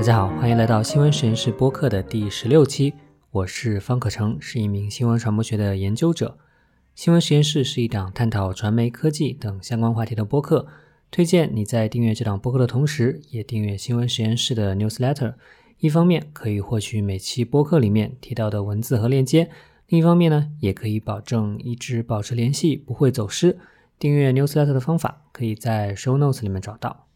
大家好，欢迎来到新闻实验室播客的第十六期。我是方可成，是一名新闻传播学的研究者。新闻实验室是一档探讨传媒、科技等相关话题的播客。推荐你在订阅这档播客的同时，也订阅新闻实验室的 newsletter。一方面可以获取每期播客里面提到的文字和链接，另一方面呢，也可以保证一直保持联系，不会走失。订阅 newsletter 的方法可以在 show notes 里面找到。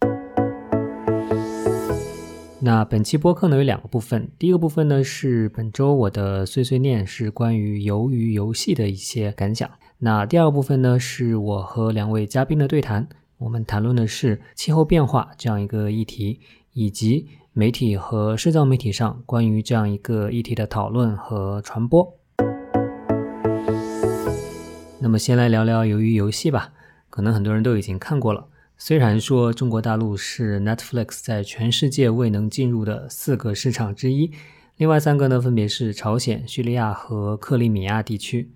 那本期播客呢有两个部分，第一个部分呢是本周我的碎碎念，是关于鱿鱼游戏的一些感想。那第二个部分呢是我和两位嘉宾的对谈，我们谈论的是气候变化这样一个议题，以及媒体和社交媒体上关于这样一个议题的讨论和传播。那么先来聊聊鱿鱼游戏吧，可能很多人都已经看过了。虽然说中国大陆是 Netflix 在全世界未能进入的四个市场之一，另外三个呢分别是朝鲜、叙利亚和克里米亚地区。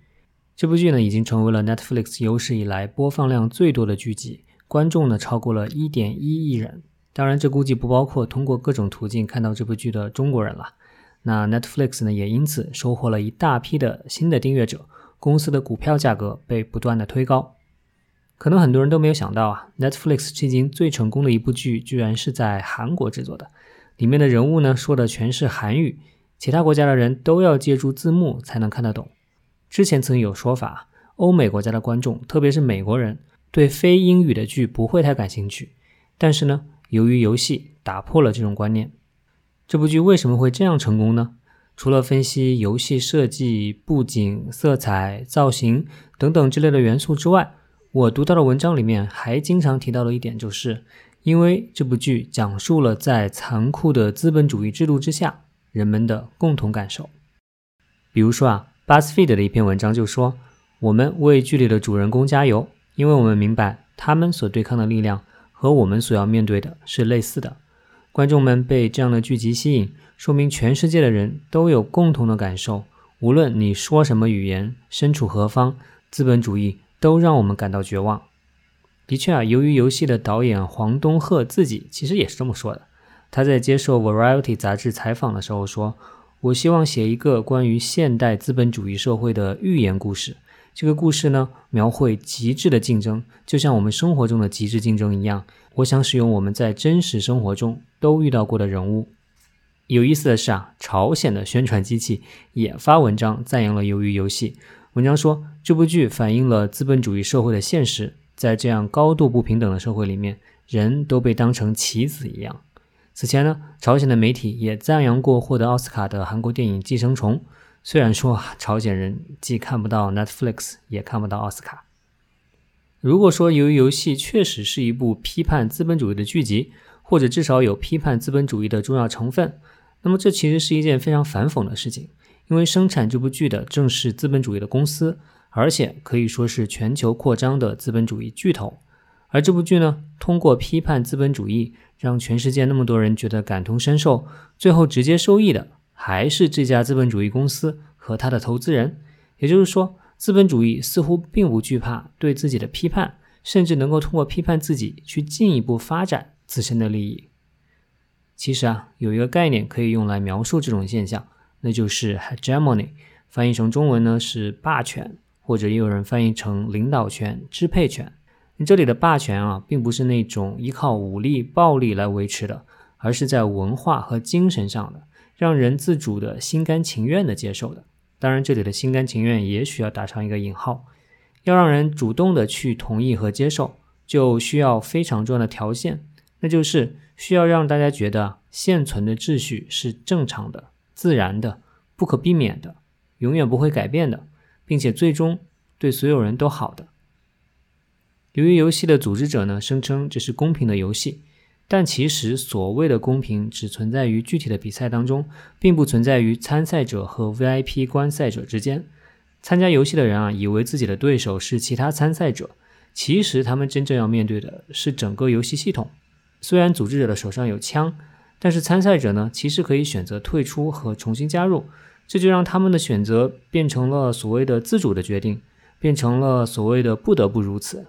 这部剧呢已经成为了 Netflix 有史以来播放量最多的剧集，观众呢超过了一点一亿人。当然，这估计不包括通过各种途径看到这部剧的中国人了。那 Netflix 呢也因此收获了一大批的新的订阅者，公司的股票价格被不断的推高。可能很多人都没有想到啊，Netflix 至今最成功的一部剧，居然是在韩国制作的。里面的人物呢，说的全是韩语，其他国家的人都要借助字幕才能看得懂。之前曾有说法，欧美国家的观众，特别是美国人，对非英语的剧不会太感兴趣。但是呢，由于游戏打破了这种观念。这部剧为什么会这样成功呢？除了分析游戏设计、布景、色彩、造型等等之类的元素之外，我读到的文章里面还经常提到的一点，就是因为这部剧讲述了在残酷的资本主义制度之下人们的共同感受。比如说啊，BuzzFeed 的一篇文章就说：“我们为剧里的主人公加油，因为我们明白他们所对抗的力量和我们所要面对的是类似的。”观众们被这样的剧集吸引，说明全世界的人都有共同的感受，无论你说什么语言，身处何方，资本主义。都让我们感到绝望。的确啊，由于游戏的导演黄东赫自己其实也是这么说的。他在接受《Variety》杂志采访的时候说：“我希望写一个关于现代资本主义社会的寓言故事。这个故事呢，描绘极致的竞争，就像我们生活中的极致竞争一样。我想使用我们在真实生活中都遇到过的人物。”有意思的是啊，朝鲜的宣传机器也发文章赞扬了《鱿鱼游戏》。文章说，这部剧反映了资本主义社会的现实，在这样高度不平等的社会里面，人都被当成棋子一样。此前呢，朝鲜的媒体也赞扬过获得奥斯卡的韩国电影《寄生虫》，虽然说朝鲜人既看不到 Netflix，也看不到奥斯卡。如果说《鱿鱼游戏》确实是一部批判资本主义的剧集，或者至少有批判资本主义的重要成分，那么这其实是一件非常反讽的事情。因为生产这部剧的正是资本主义的公司，而且可以说是全球扩张的资本主义巨头。而这部剧呢，通过批判资本主义，让全世界那么多人觉得感同身受，最后直接受益的还是这家资本主义公司和他的投资人。也就是说，资本主义似乎并不惧怕对自己的批判，甚至能够通过批判自己去进一步发展自身的利益。其实啊，有一个概念可以用来描述这种现象。那就是 hegemony，翻译成中文呢是霸权，或者也有人翻译成领导权、支配权。这里的霸权啊，并不是那种依靠武力、暴力来维持的，而是在文化和精神上的，让人自主的、心甘情愿的接受的。当然，这里的心甘情愿也许要打上一个引号。要让人主动的去同意和接受，就需要非常重要的条件，那就是需要让大家觉得现存的秩序是正常的。自然的、不可避免的、永远不会改变的，并且最终对所有人都好的。由于游戏的组织者呢声称这是公平的游戏，但其实所谓的公平只存在于具体的比赛当中，并不存在于参赛者和 VIP 观赛者之间。参加游戏的人啊，以为自己的对手是其他参赛者，其实他们真正要面对的是整个游戏系统。虽然组织者的手上有枪。但是参赛者呢，其实可以选择退出和重新加入，这就让他们的选择变成了所谓的自主的决定，变成了所谓的不得不如此。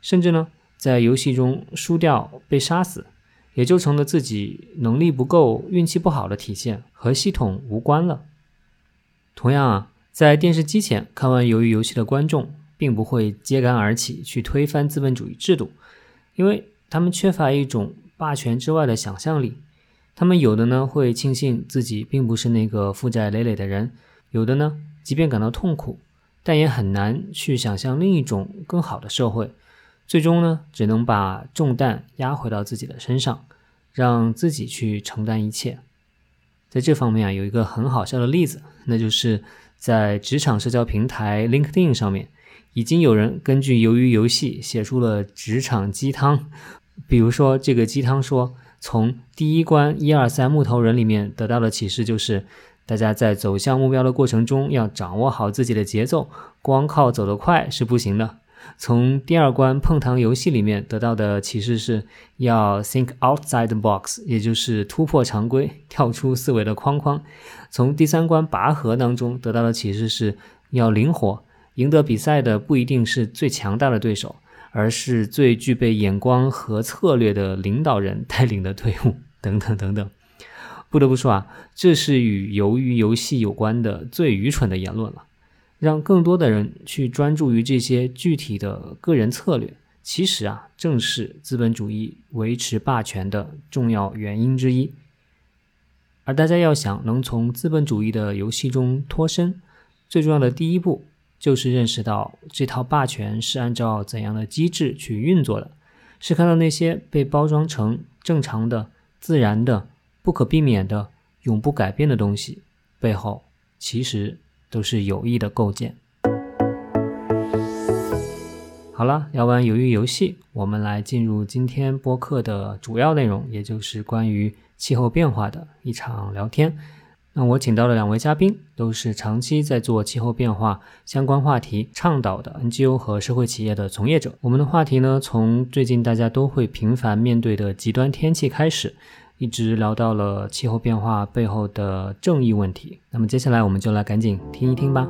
甚至呢，在游戏中输掉、被杀死，也就成了自己能力不够、运气不好的体现，和系统无关了。同样啊，在电视机前看完《鱿鱼游戏》的观众，并不会揭竿而起去推翻资本主义制度，因为他们缺乏一种霸权之外的想象力。他们有的呢会庆幸自己并不是那个负债累累的人，有的呢即便感到痛苦，但也很难去想象另一种更好的社会。最终呢，只能把重担压回到自己的身上，让自己去承担一切。在这方面啊，有一个很好笑的例子，那就是在职场社交平台 LinkedIn 上面，已经有人根据鱿鱼游戏写出了职场鸡汤。比如说，这个鸡汤说。从第一关一二三木头人里面得到的启示就是，大家在走向目标的过程中要掌握好自己的节奏，光靠走得快是不行的。从第二关碰糖游戏里面得到的启示是要 think outside the box，也就是突破常规，跳出思维的框框。从第三关拔河当中得到的启示是要灵活，赢得比赛的不一定是最强大的对手。而是最具备眼光和策略的领导人带领的队伍，等等等等。不得不说啊，这是与鱿鱼游戏有关的最愚蠢的言论了。让更多的人去专注于这些具体的个人策略，其实啊，正是资本主义维持霸权的重要原因之一。而大家要想能从资本主义的游戏中脱身，最重要的第一步。就是认识到这套霸权是按照怎样的机制去运作的，是看到那些被包装成正常的、自然的、不可避免的、永不改变的东西背后，其实都是有意的构建。好了，聊完鱿鱼游戏，我们来进入今天播客的主要内容，也就是关于气候变化的一场聊天。那我请到了两位嘉宾，都是长期在做气候变化相关话题倡导的 NGO 和社会企业的从业者。我们的话题呢，从最近大家都会频繁面对的极端天气开始，一直聊到了气候变化背后的正义问题。那么接下来我们就来赶紧听一听吧。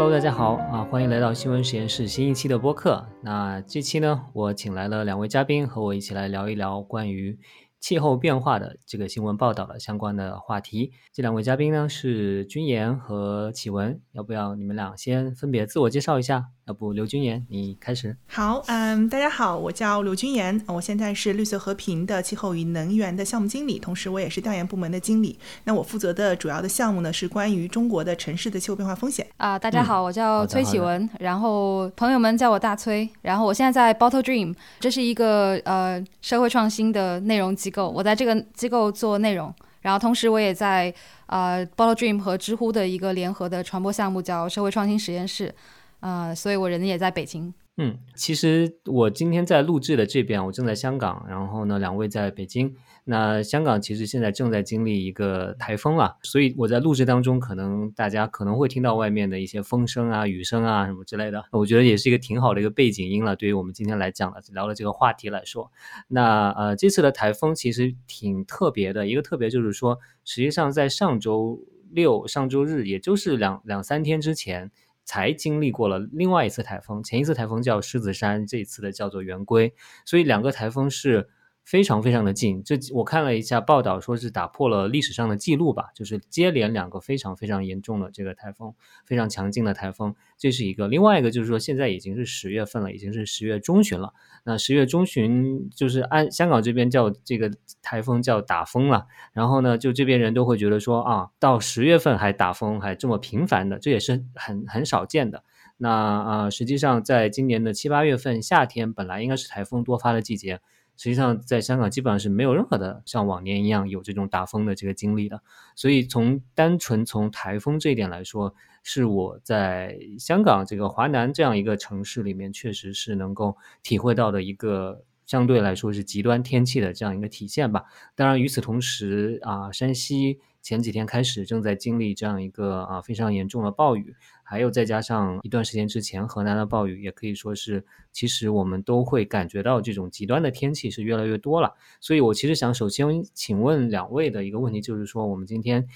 Hello，大家好啊，欢迎来到新闻实验室新一期的播客。那这期呢，我请来了两位嘉宾，和我一起来聊一聊关于气候变化的这个新闻报道的相关的话题。这两位嘉宾呢是君言和启文，要不要你们俩先分别自我介绍一下？要不刘君言，你开始。好，嗯，大家好，我叫刘君言，我现在是绿色和平的气候与能源的项目经理，同时我也是调研部门的经理。那我负责的主要的项目呢，是关于中国的城市的气候变化风险。啊，大家好，我叫崔启文，然后朋友们叫我大崔。然后我现在在 Bottle Dream，这是一个呃社会创新的内容机构，我在这个机构做内容。然后同时我也在呃 Bottle Dream 和知乎的一个联合的传播项目，叫社会创新实验室。啊，所以我人也在北京。嗯，其实我今天在录制的这边，我正在香港，然后呢，两位在北京。那香港其实现在正在经历一个台风啊，所以我在录制当中，可能大家可能会听到外面的一些风声啊、雨声啊什么之类的。我觉得也是一个挺好的一个背景音了，对于我们今天来讲的聊的这个话题来说。那呃，这次的台风其实挺特别的，一个特别就是说，实际上在上周六、上周日，也就是两两三天之前。才经历过了另外一次台风，前一次台风叫狮子山，这一次的叫做圆规，所以两个台风是。非常非常的近，这我看了一下报道，说是打破了历史上的记录吧，就是接连两个非常非常严重的这个台风，非常强劲的台风，这是一个。另外一个就是说，现在已经是十月份了，已经是十月中旬了。那十月中旬就是按香港这边叫这个台风叫打风了，然后呢，就这边人都会觉得说啊，到十月份还打风还这么频繁的，这也是很很少见的。那啊，实际上在今年的七八月份夏天本来应该是台风多发的季节。实际上，在香港基本上是没有任何的像往年一样有这种打风的这个经历的，所以从单纯从台风这一点来说，是我在香港这个华南这样一个城市里面，确实是能够体会到的一个相对来说是极端天气的这样一个体现吧。当然，与此同时啊，山西。前几天开始正在经历这样一个啊非常严重的暴雨，还有再加上一段时间之前河南的暴雨，也可以说是其实我们都会感觉到这种极端的天气是越来越多了。所以我其实想首先请问两位的一个问题，就是说我们今天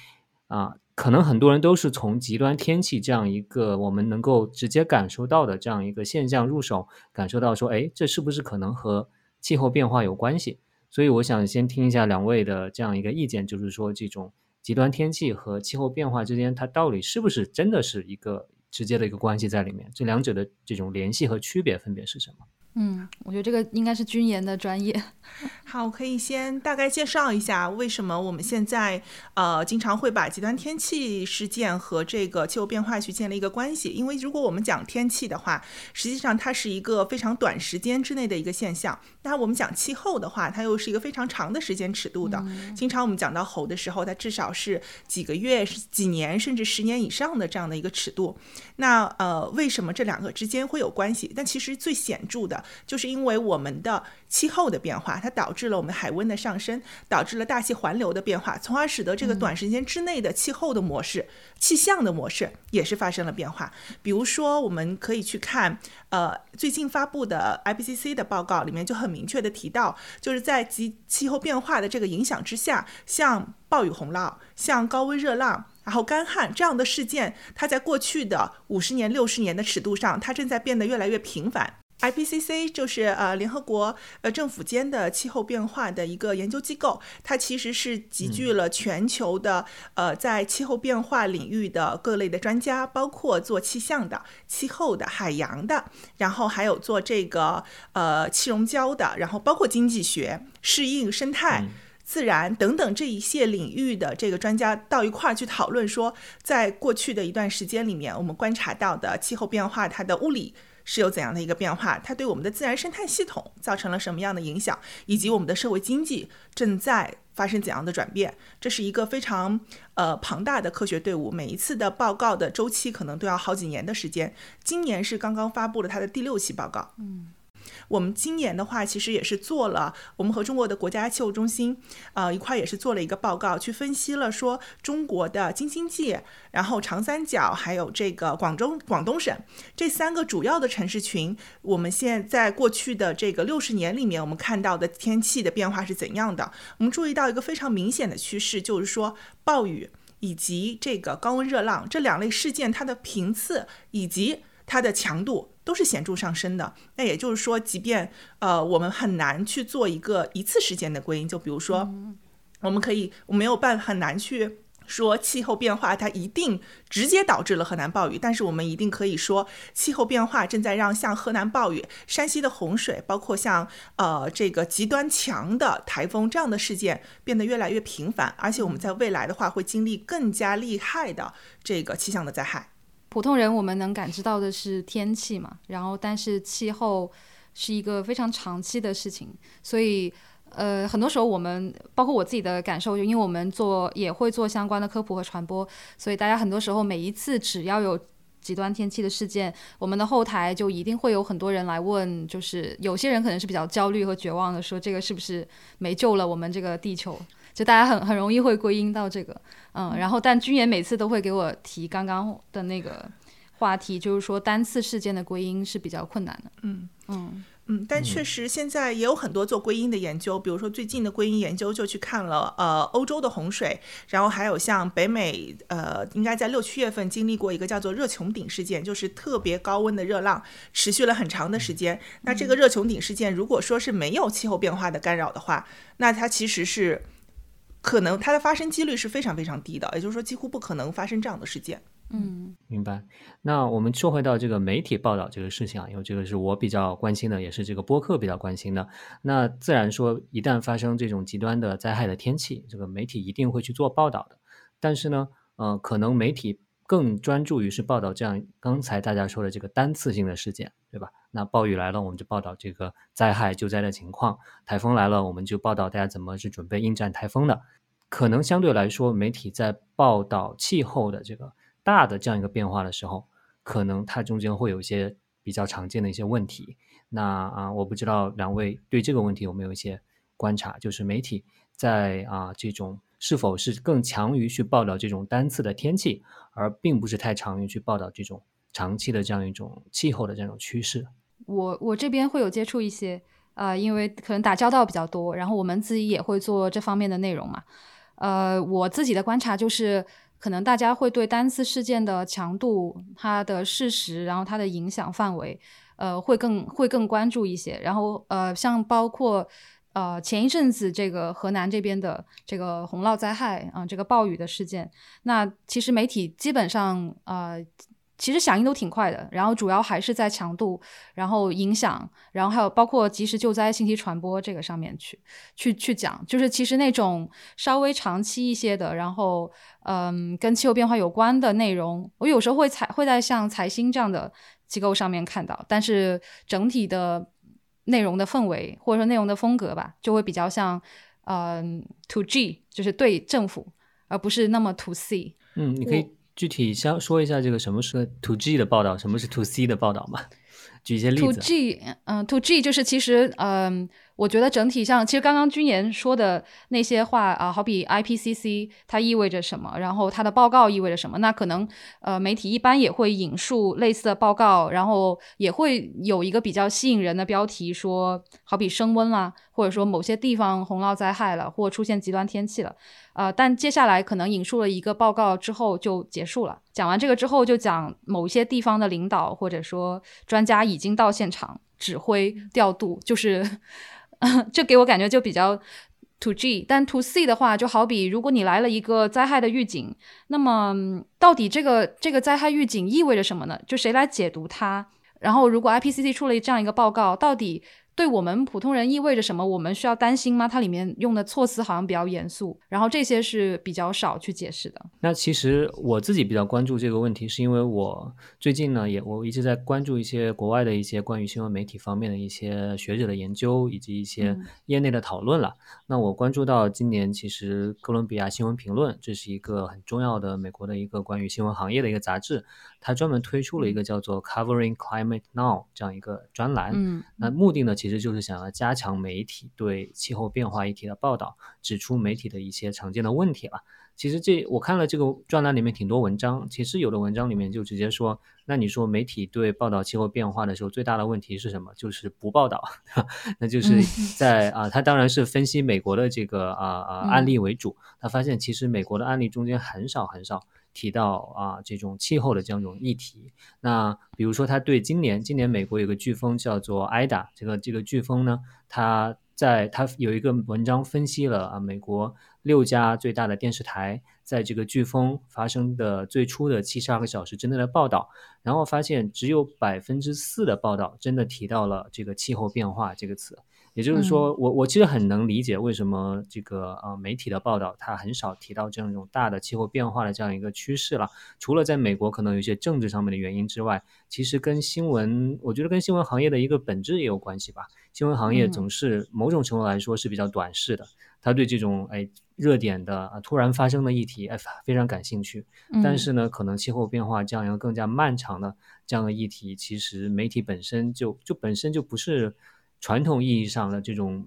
啊，可能很多人都是从极端天气这样一个我们能够直接感受到的这样一个现象入手，感受到说，哎，这是不是可能和气候变化有关系？所以我想先听一下两位的这样一个意见，就是说这种极端天气和气候变化之间，它到底是不是真的是一个直接的一个关系在里面？这两者的这种联系和区别分别是什么？嗯，我觉得这个应该是军研的专业。好，可以先大概介绍一下为什么我们现在呃经常会把极端天气事件和这个气候变化去建立一个关系。因为如果我们讲天气的话，实际上它是一个非常短时间之内的一个现象；那我们讲气候的话，它又是一个非常长的时间尺度的。经常我们讲到猴的时候，它至少是几个月、几年甚至十年以上的这样的一个尺度。那呃，为什么这两个之间会有关系？但其实最显著的。就是因为我们的气候的变化，它导致了我们海温的上升，导致了大气环流的变化，从而使得这个短时间之内的气候的模式、气象的模式也是发生了变化。比如说，我们可以去看，呃，最近发布的 IPCC 的报告里面就很明确的提到，就是在极气候变化的这个影响之下，像暴雨洪涝、像高温热浪。然后干旱这样的事件，它在过去的五十年、六十年的尺度上，它正在变得越来越频繁。IPCC 就是呃联合国呃政府间的气候变化的一个研究机构，它其实是集聚了全球的呃在气候变化领域的各类的专家，包括做气象的、气候的、海洋的，然后还有做这个呃气溶胶的，然后包括经济学、适应生态。自然等等这一些领域的这个专家到一块儿去讨论，说在过去的一段时间里面，我们观察到的气候变化，它的物理是有怎样的一个变化，它对我们的自然生态系统造成了什么样的影响，以及我们的社会经济正在发生怎样的转变。这是一个非常呃庞大的科学队伍，每一次的报告的周期可能都要好几年的时间。今年是刚刚发布了它的第六期报告。嗯。我们今年的话，其实也是做了，我们和中国的国家气候中心，呃，一块也是做了一个报告，去分析了说中国的京津冀，然后长三角，还有这个广州、广东省这三个主要的城市群，我们现在过去的这个六十年里面，我们看到的天气的变化是怎样的？我们注意到一个非常明显的趋势，就是说暴雨以及这个高温热浪这两类事件，它的频次以及它的强度。都是显著上升的。那也就是说，即便呃，我们很难去做一个一次时间的归因。就比如说，我们可以，我没有办很难去说气候变化它一定直接导致了河南暴雨，但是我们一定可以说，气候变化正在让像河南暴雨、山西的洪水，包括像呃这个极端强的台风这样的事件变得越来越频繁，而且我们在未来的话会经历更加厉害的这个气象的灾害。普通人我们能感知到的是天气嘛，然后但是气候是一个非常长期的事情，所以呃很多时候我们包括我自己的感受，就因为我们做也会做相关的科普和传播，所以大家很多时候每一次只要有极端天气的事件，我们的后台就一定会有很多人来问，就是有些人可能是比较焦虑和绝望的，说这个是不是没救了我们这个地球。就大家很很容易会归因到这个，嗯，然后但军演每次都会给我提刚刚的那个话题，就是说单次事件的归因是比较困难的，嗯嗯嗯，但确实现在也有很多做归因的研究，比如说最近的归因研究就去看了呃欧洲的洪水，然后还有像北美呃应该在六七月份经历过一个叫做热穹顶事件，就是特别高温的热浪持续了很长的时间。那这个热穹顶事件如果说是没有气候变化的干扰的话，那它其实是。可能它的发生几率是非常非常低的，也就是说几乎不可能发生这样的事件。嗯，明白。那我们说回到这个媒体报道这个事情啊，因为这个是我比较关心的，也是这个播客比较关心的。那自然说，一旦发生这种极端的灾害的天气，这个媒体一定会去做报道的。但是呢，呃，可能媒体更专注于是报道这样刚才大家说的这个单次性的事件，对吧？那暴雨来了，我们就报道这个灾害救灾的情况；台风来了，我们就报道大家怎么去准备应战台风的。可能相对来说，媒体在报道气候的这个大的这样一个变化的时候，可能它中间会有一些比较常见的一些问题。那啊，我不知道两位对这个问题有没有一些观察？就是媒体在啊这种是否是更强于去报道这种单次的天气，而并不是太长于去报道这种长期的这样一种气候的这种趋势。我我这边会有接触一些啊，因为可能打交道比较多，然后我们自己也会做这方面的内容嘛。呃，我自己的观察就是。可能大家会对单次事件的强度、它的事实，然后它的影响范围，呃，会更会更关注一些。然后呃，像包括呃前一阵子这个河南这边的这个洪涝灾害啊，这个暴雨的事件，那其实媒体基本上呃。其实响应都挺快的，然后主要还是在强度，然后影响，然后还有包括及时救灾、信息传播这个上面去去去讲。就是其实那种稍微长期一些的，然后嗯，跟气候变化有关的内容，我有时候会采会在像财新这样的机构上面看到，但是整体的内容的氛围或者说内容的风格吧，就会比较像嗯 to G，就是对政府，而不是那么 to C。嗯，你可以。具体先说一下这个什么是 to G 的报道，什么是 to C 的报道嘛？举一些例子。to G，嗯，to G 就是其实，嗯。我觉得整体上，其实刚刚君言说的那些话啊，好比 IPCC 它意味着什么，然后它的报告意味着什么，那可能呃媒体一般也会引述类似的报告，然后也会有一个比较吸引人的标题，说好比升温啦，或者说某些地方洪涝灾害了，或出现极端天气了，呃，但接下来可能引述了一个报告之后就结束了，讲完这个之后就讲某些地方的领导或者说专家已经到现场指挥调度，就是。这给我感觉就比较 to G，但 to C 的话，就好比如果你来了一个灾害的预警，那么到底这个这个灾害预警意味着什么呢？就谁来解读它？然后如果 IPCC 出了这样一个报告，到底？对我们普通人意味着什么？我们需要担心吗？它里面用的措辞好像比较严肃，然后这些是比较少去解释的。那其实我自己比较关注这个问题，是因为我最近呢也我一直在关注一些国外的一些关于新闻媒体方面的一些学者的研究以及一些业内的讨论了。那我关注到今年其实哥伦比亚新闻评论这是一个很重要的美国的一个关于新闻行业的一个杂志，它专门推出了一个叫做 Covering Climate Now 这样一个专栏。嗯，那目的呢？其实就是想要加强媒体对气候变化议题的报道，指出媒体的一些常见的问题吧。其实这我看了这个专栏里面挺多文章，其实有的文章里面就直接说，那你说媒体对报道气候变化的时候最大的问题是什么？就是不报道，那就是在啊，他当然是分析美国的这个啊啊案例为主，他发现其实美国的案例中间很少很少。提到啊，这种气候的这样一种议题。那比如说，他对今年，今年美国有个飓风叫做艾达，这个这个飓风呢，他在他有一个文章分析了啊，美国六家最大的电视台在这个飓风发生的最初的七十二个小时之内的报道，然后发现只有百分之四的报道真的提到了这个气候变化这个词。也就是说，我我其实很能理解为什么这个呃媒体的报道它很少提到这样一种大的气候变化的这样一个趋势了。除了在美国可能有一些政治上面的原因之外，其实跟新闻，我觉得跟新闻行业的一个本质也有关系吧。新闻行业总是某种程度来说是比较短视的，他对这种哎热点的啊突然发生的议题哎非常感兴趣。但是呢，可能气候变化这样一个更加漫长的这样的议题，其实媒体本身就就本身就不是。传统意义上的这种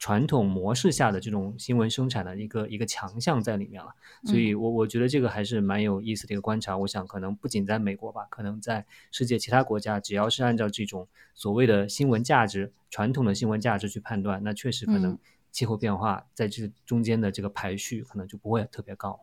传统模式下的这种新闻生产的一个一个强项在里面了，所以我我觉得这个还是蛮有意思的一个观察。我想可能不仅在美国吧，可能在世界其他国家，只要是按照这种所谓的新闻价值、传统的新闻价值去判断，那确实可能气候变化在这中间的这个排序可能就不会特别高。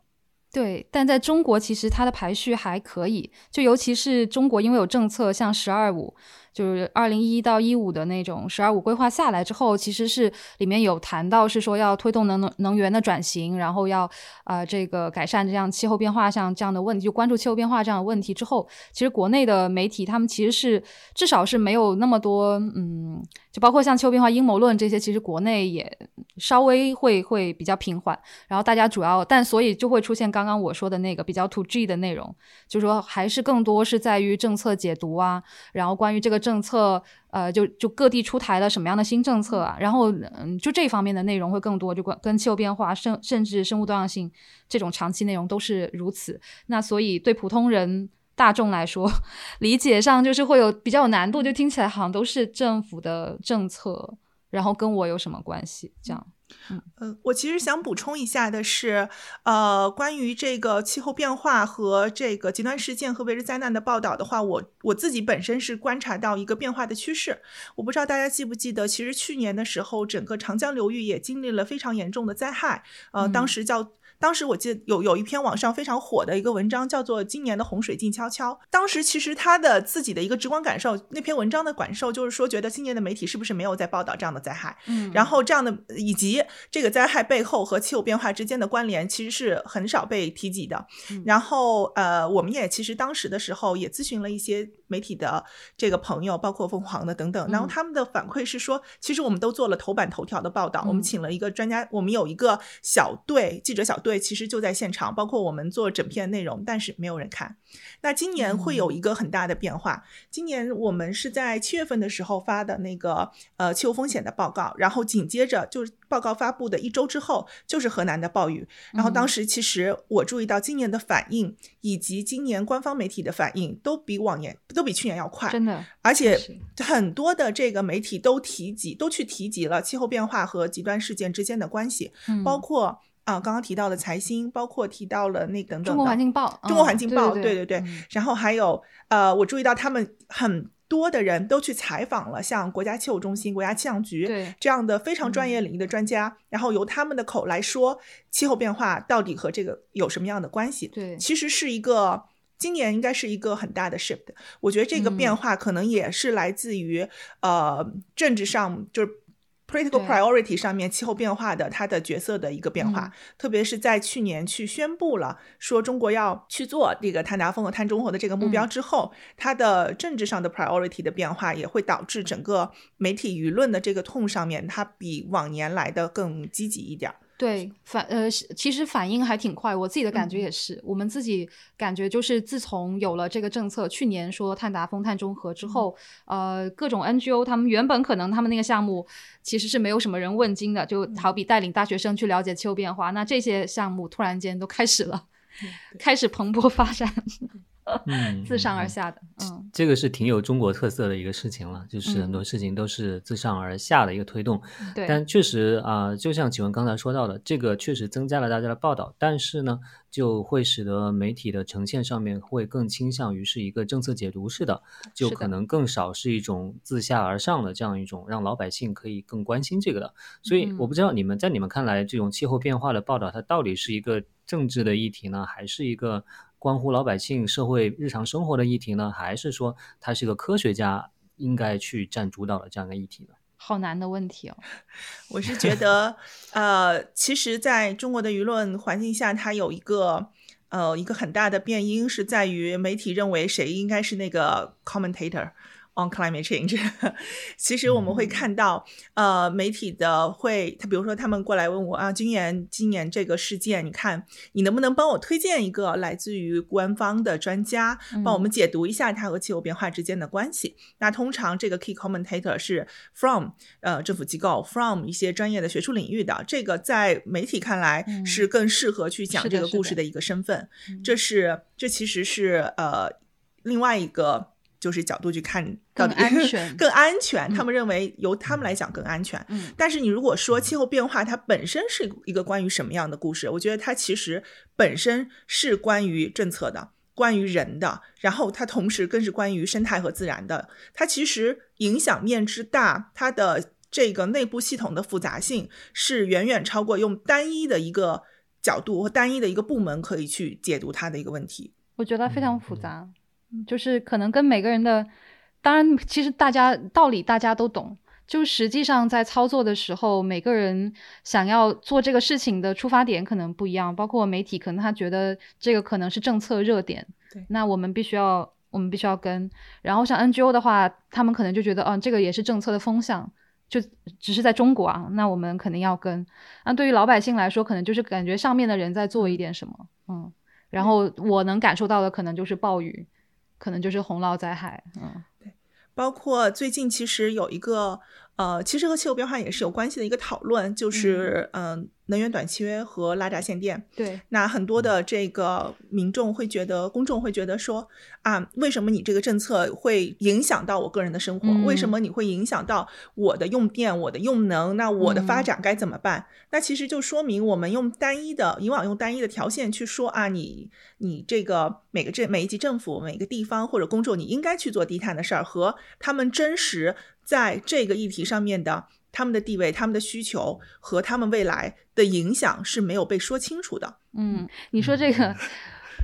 对，但在中国其实它的排序还可以，就尤其是中国因为有政策，像“十二五”。就是二零一一到一五的那种“十二五”规划下来之后，其实是里面有谈到是说要推动能能能源的转型，然后要啊这个改善这样气候变化像这样的问题，就关注气候变化这样的问题之后，其实国内的媒体他们其实是至少是没有那么多嗯，就包括像气候变化阴谋论这些，其实国内也稍微会会比较平缓，然后大家主要但所以就会出现刚刚我说的那个比较 to G 的内容，就是说还是更多是在于政策解读啊，然后关于这个。政策，呃，就就各地出台了什么样的新政策啊？然后，嗯，就这方面的内容会更多，就关跟气候变化、甚甚至生物多样性这种长期内容都是如此。那所以对普通人大众来说，理解上就是会有比较有难度，就听起来好像都是政府的政策，然后跟我有什么关系？这样。嗯，我其实想补充一下的是，呃，关于这个气候变化和这个极端事件和未知灾难的报道的话，我我自己本身是观察到一个变化的趋势。我不知道大家记不记得，其实去年的时候，整个长江流域也经历了非常严重的灾害，呃，当时叫。当时我记得有有一篇网上非常火的一个文章，叫做《今年的洪水静悄悄》。当时其实他的自己的一个直观感受，那篇文章的感受就是说，觉得今年的媒体是不是没有在报道这样的灾害？嗯，然后这样的以及这个灾害背后和气候变化之间的关联，其实是很少被提及的。然后呃，我们也其实当时的时候也咨询了一些媒体的这个朋友，包括凤凰的等等，然后他们的反馈是说，其实我们都做了头版头条的报道，我们请了一个专家，我们有一个小队记者小队，其实就在现场，包括我们做整篇内容，但是没有人看。那今年会有一个很大的变化，今年我们是在七月份的时候发的那个呃气候风险的报告，然后紧接着就是报告发布的一周之后，就是河南的暴雨。然后当时其实我注意到今年的反应以及今年官方媒体的反应都比往年都比去年要快，真的，而且很多的这个媒体都提及都去提及了气候变化和极端事件之间的关系，包括。啊，刚刚提到的财新，包括提到了那等等中国环境报，中国环境报，对对对，然后还有呃，我注意到他们很多的人都去采访了像国家气候中心、国家气象局这样的非常专业领域的专家，然后由他们的口来说气候变化到底和这个有什么样的关系？对，其实是一个今年应该是一个很大的 shift，我觉得这个变化可能也是来自于呃政治上就是。Critical priority 上面气候变化的它的角色的一个变化，特别是在去年去宣布了说中国要去做这个碳达峰和碳中和的这个目标之后，它的政治上的 priority 的变化也会导致整个媒体舆论的这个痛上面，它比往年来的更积极一点。对反呃，其实反应还挺快，我自己的感觉也是。我们自己感觉就是，自从有了这个政策，去年说碳达峰、碳中和之后，呃，各种 NGO 他们原本可能他们那个项目其实是没有什么人问津的，就好比带领大学生去了解气候变化，那这些项目突然间都开始了，开始蓬勃发展。嗯，自上而下的，嗯，这个是挺有中国特色的一个事情了，就是很多事情都是自上而下的一个推动。对，但确实啊，就像启文刚才说到的，这个确实增加了大家的报道，但是呢，就会使得媒体的呈现上面会更倾向于是一个政策解读式的，就可能更少是一种自下而上的这样一种让老百姓可以更关心这个的。所以我不知道你们在你们看来，这种气候变化的报道，它到底是一个政治的议题呢，还是一个？关乎老百姓社会日常生活的议题呢，还是说他是一个科学家应该去占主导的这样一个议题呢？好难的问题哦。我是觉得，呃，其实在中国的舆论环境下，它有一个呃一个很大的变因，是在于媒体认为谁应该是那个 commentator。On climate change，其实我们会看到，呃，媒体的会，他比如说他们过来问我啊，今年今年这个事件，你看你能不能帮我推荐一个来自于官方的专家，帮我们解读一下它和气候变化之间的关系？那通常这个 key commentator 是 from 呃政府机构，from 一些专业的学术领域的，这个在媒体看来是更适合去讲这个故事的一个身份。这是这其实是呃另外一个。就是角度去看，更安 全，更安全。他们认为由他们来讲更安全。嗯，但是你如果说气候变化它本身是一个关于什么样的故事，我觉得它其实本身是关于政策的，关于人的，然后它同时更是关于生态和自然的。它其实影响面之大，它的这个内部系统的复杂性是远远超过用单一的一个角度和单一的一个部门可以去解读它的一个问题。我觉得非常复杂。就是可能跟每个人的，当然，其实大家道理大家都懂，就实际上在操作的时候，每个人想要做这个事情的出发点可能不一样。包括媒体，可能他觉得这个可能是政策热点，对，那我们必须要，我们必须要跟。然后像 NGO 的话，他们可能就觉得，嗯，这个也是政策的风向，就只是在中国啊，那我们肯定要跟。那对于老百姓来说，可能就是感觉上面的人在做一点什么，嗯，然后我能感受到的可能就是暴雨。可能就是洪涝灾害，嗯，对，包括最近其实有一个，呃，其实和气候变化也是有关系的一个讨论，就是嗯。能源短缺和拉闸限电，对，那很多的这个民众会觉得，公众会觉得说啊，为什么你这个政策会影响到我个人的生活？为什么你会影响到我的用电、我的用能？那我的发展该怎么办？那其实就说明我们用单一的，以往用单一的条线去说啊，你你这个每个政每一级政府、每个地方或者公众，你应该去做低碳的事儿，和他们真实在这个议题上面的。他们的地位、他们的需求和他们未来的影响是没有被说清楚的。嗯，你说这个。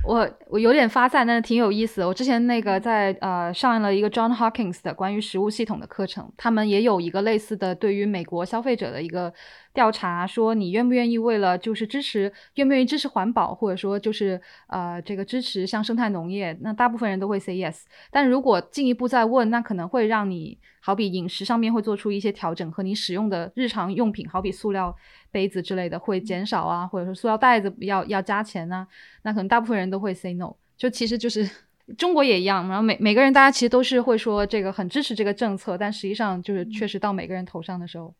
我我有点发散，但是挺有意思。我之前那个在呃上了一个 John Hawkins 的关于食物系统的课程，他们也有一个类似的对于美国消费者的一个。调查说你愿不愿意为了就是支持愿不愿意支持环保，或者说就是呃这个支持像生态农业，那大部分人都会 say yes。但如果进一步再问，那可能会让你好比饮食上面会做出一些调整，和你使用的日常用品，好比塑料杯子之类的会减少啊，或者说塑料袋子要要加钱啊，那可能大部分人都会 say no。就其实就是 中国也一样，然后每每个人大家其实都是会说这个很支持这个政策，但实际上就是确实到每个人头上的时候。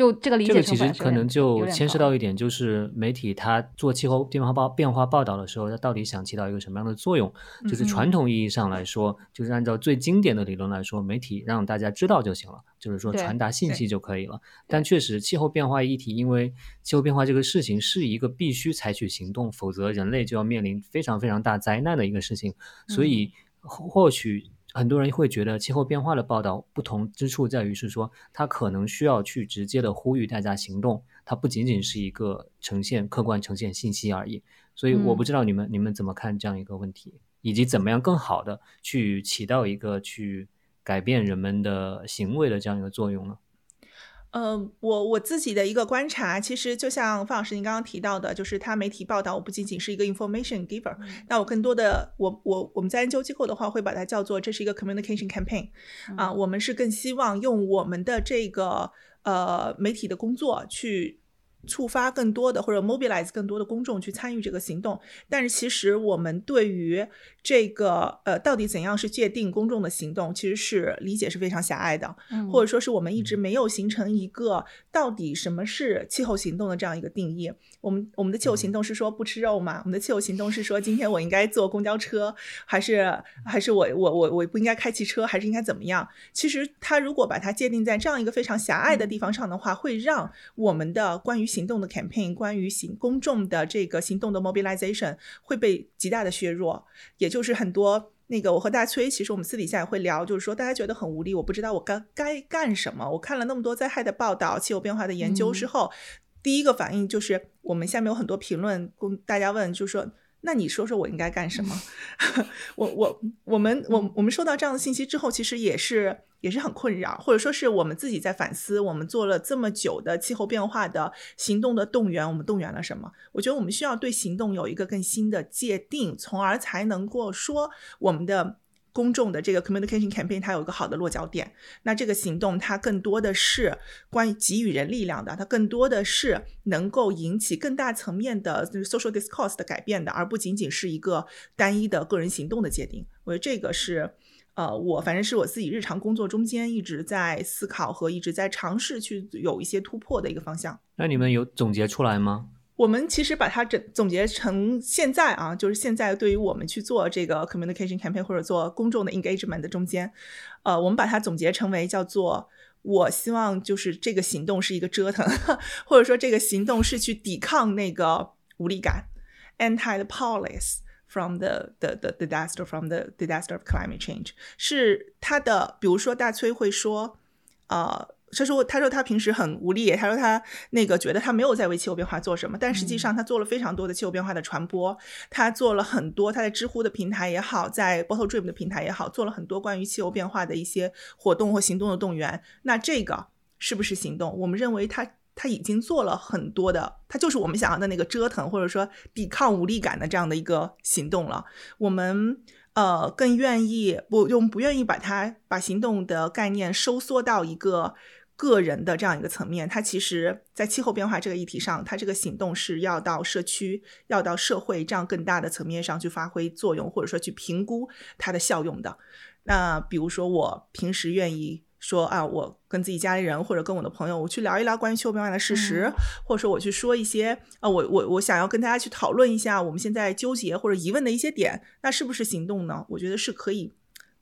就这个理解，这个其实可能就牵涉到一点，就是媒体它做气候变化报变化报道的时候，它到底想起到一个什么样的作用？就是传统意义上来说，就是按照最经典的理论来说，媒体让大家知道就行了，就是说传达信息就可以了。但确实，气候变化议题，因为气候变化这个事情是一个必须采取行动，否则人类就要面临非常非常大灾难的一个事情，所以或许。很多人会觉得气候变化的报道不同之处在于是说，它可能需要去直接的呼吁大家行动，它不仅仅是一个呈现客观呈现信息而已。所以我不知道你们你们怎么看这样一个问题，以及怎么样更好的去起到一个去改变人们的行为的这样一个作用呢？嗯，我我自己的一个观察，其实就像方老师您刚刚提到的，就是他媒体报道，我不仅仅是一个 information giver，那我更多的，我我我们在研究机构的话，会把它叫做这是一个 communication campaign，啊，我们是更希望用我们的这个呃媒体的工作去。触发更多的或者 mobilize 更多的公众去参与这个行动，但是其实我们对于这个呃到底怎样是界定公众的行动，其实是理解是非常狭隘的，或者说是我们一直没有形成一个到底什么是气候行动的这样一个定义。我们我们的气候行动是说不吃肉吗？我们的气候行动是说今天我应该坐公交车，还是还是我我我我不应该开汽车，还是应该怎么样？其实它如果把它界定在这样一个非常狭隘的地方上的话，会让我们的关于行动的 campaign，关于行公众的这个行动的 mobilization 会被极大的削弱。也就是很多那个，我和大崔其实我们私底下也会聊，就是说大家觉得很无力，我不知道我该该干什么。我看了那么多灾害的报道、气候变化的研究之后，第一个反应就是我们下面有很多评论，供大家问，就是说。那你说说我应该干什么？我我我们我我们收到这样的信息之后，其实也是也是很困扰，或者说是我们自己在反思。我们做了这么久的气候变化的行动的动员，我们动员了什么？我觉得我们需要对行动有一个更新的界定，从而才能够说我们的。公众的这个 communication campaign 它有一个好的落脚点，那这个行动它更多的是关于给予人力量的，它更多的是能够引起更大层面的 social discourse 的改变的，而不仅仅是一个单一的个人行动的界定。我觉得这个是，呃，我反正是我自己日常工作中间一直在思考和一直在尝试去有一些突破的一个方向。那你们有总结出来吗？我们其实把它整总结成现在啊，就是现在对于我们去做这个 communication campaign 或者做公众的 engagement 的中间，呃，我们把它总结成为叫做我希望就是这个行动是一个折腾，或者说这个行动是去抵抗那个无力感，anti the police from the the the disaster from the disaster of climate change 是他的，比如说大崔会说，呃。他说：“他说他平时很无力。他说他那个觉得他没有在为气候变化做什么，但实际上他做了非常多的气候变化的传播。他做了很多，他在知乎的平台也好，在 Bottle Dream 的平台也好，做了很多关于气候变化的一些活动或行动的动员。那这个是不是行动？我们认为他他已经做了很多的，他就是我们想要的那个折腾，或者说抵抗无力感的这样的一个行动了。我们。”呃，更愿意不用不愿意把它把行动的概念收缩到一个个人的这样一个层面。它其实，在气候变化这个议题上，它这个行动是要到社区、要到社会这样更大的层面上去发挥作用，或者说去评估它的效用的。那比如说，我平时愿意。说啊，我跟自己家里人或者跟我的朋友，我去聊一聊关于气候变化的事实，或者说我去说一些啊，我我我想要跟大家去讨论一下我们现在纠结或者疑问的一些点，那是不是行动呢？我觉得是可以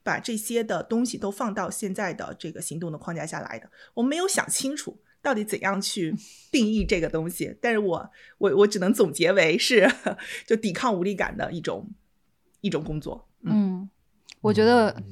把这些的东西都放到现在的这个行动的框架下来的。我们没有想清楚到底怎样去 定义这个东西，但是我我我只能总结为是就抵抗无力感的一种一种工作。嗯，我觉得。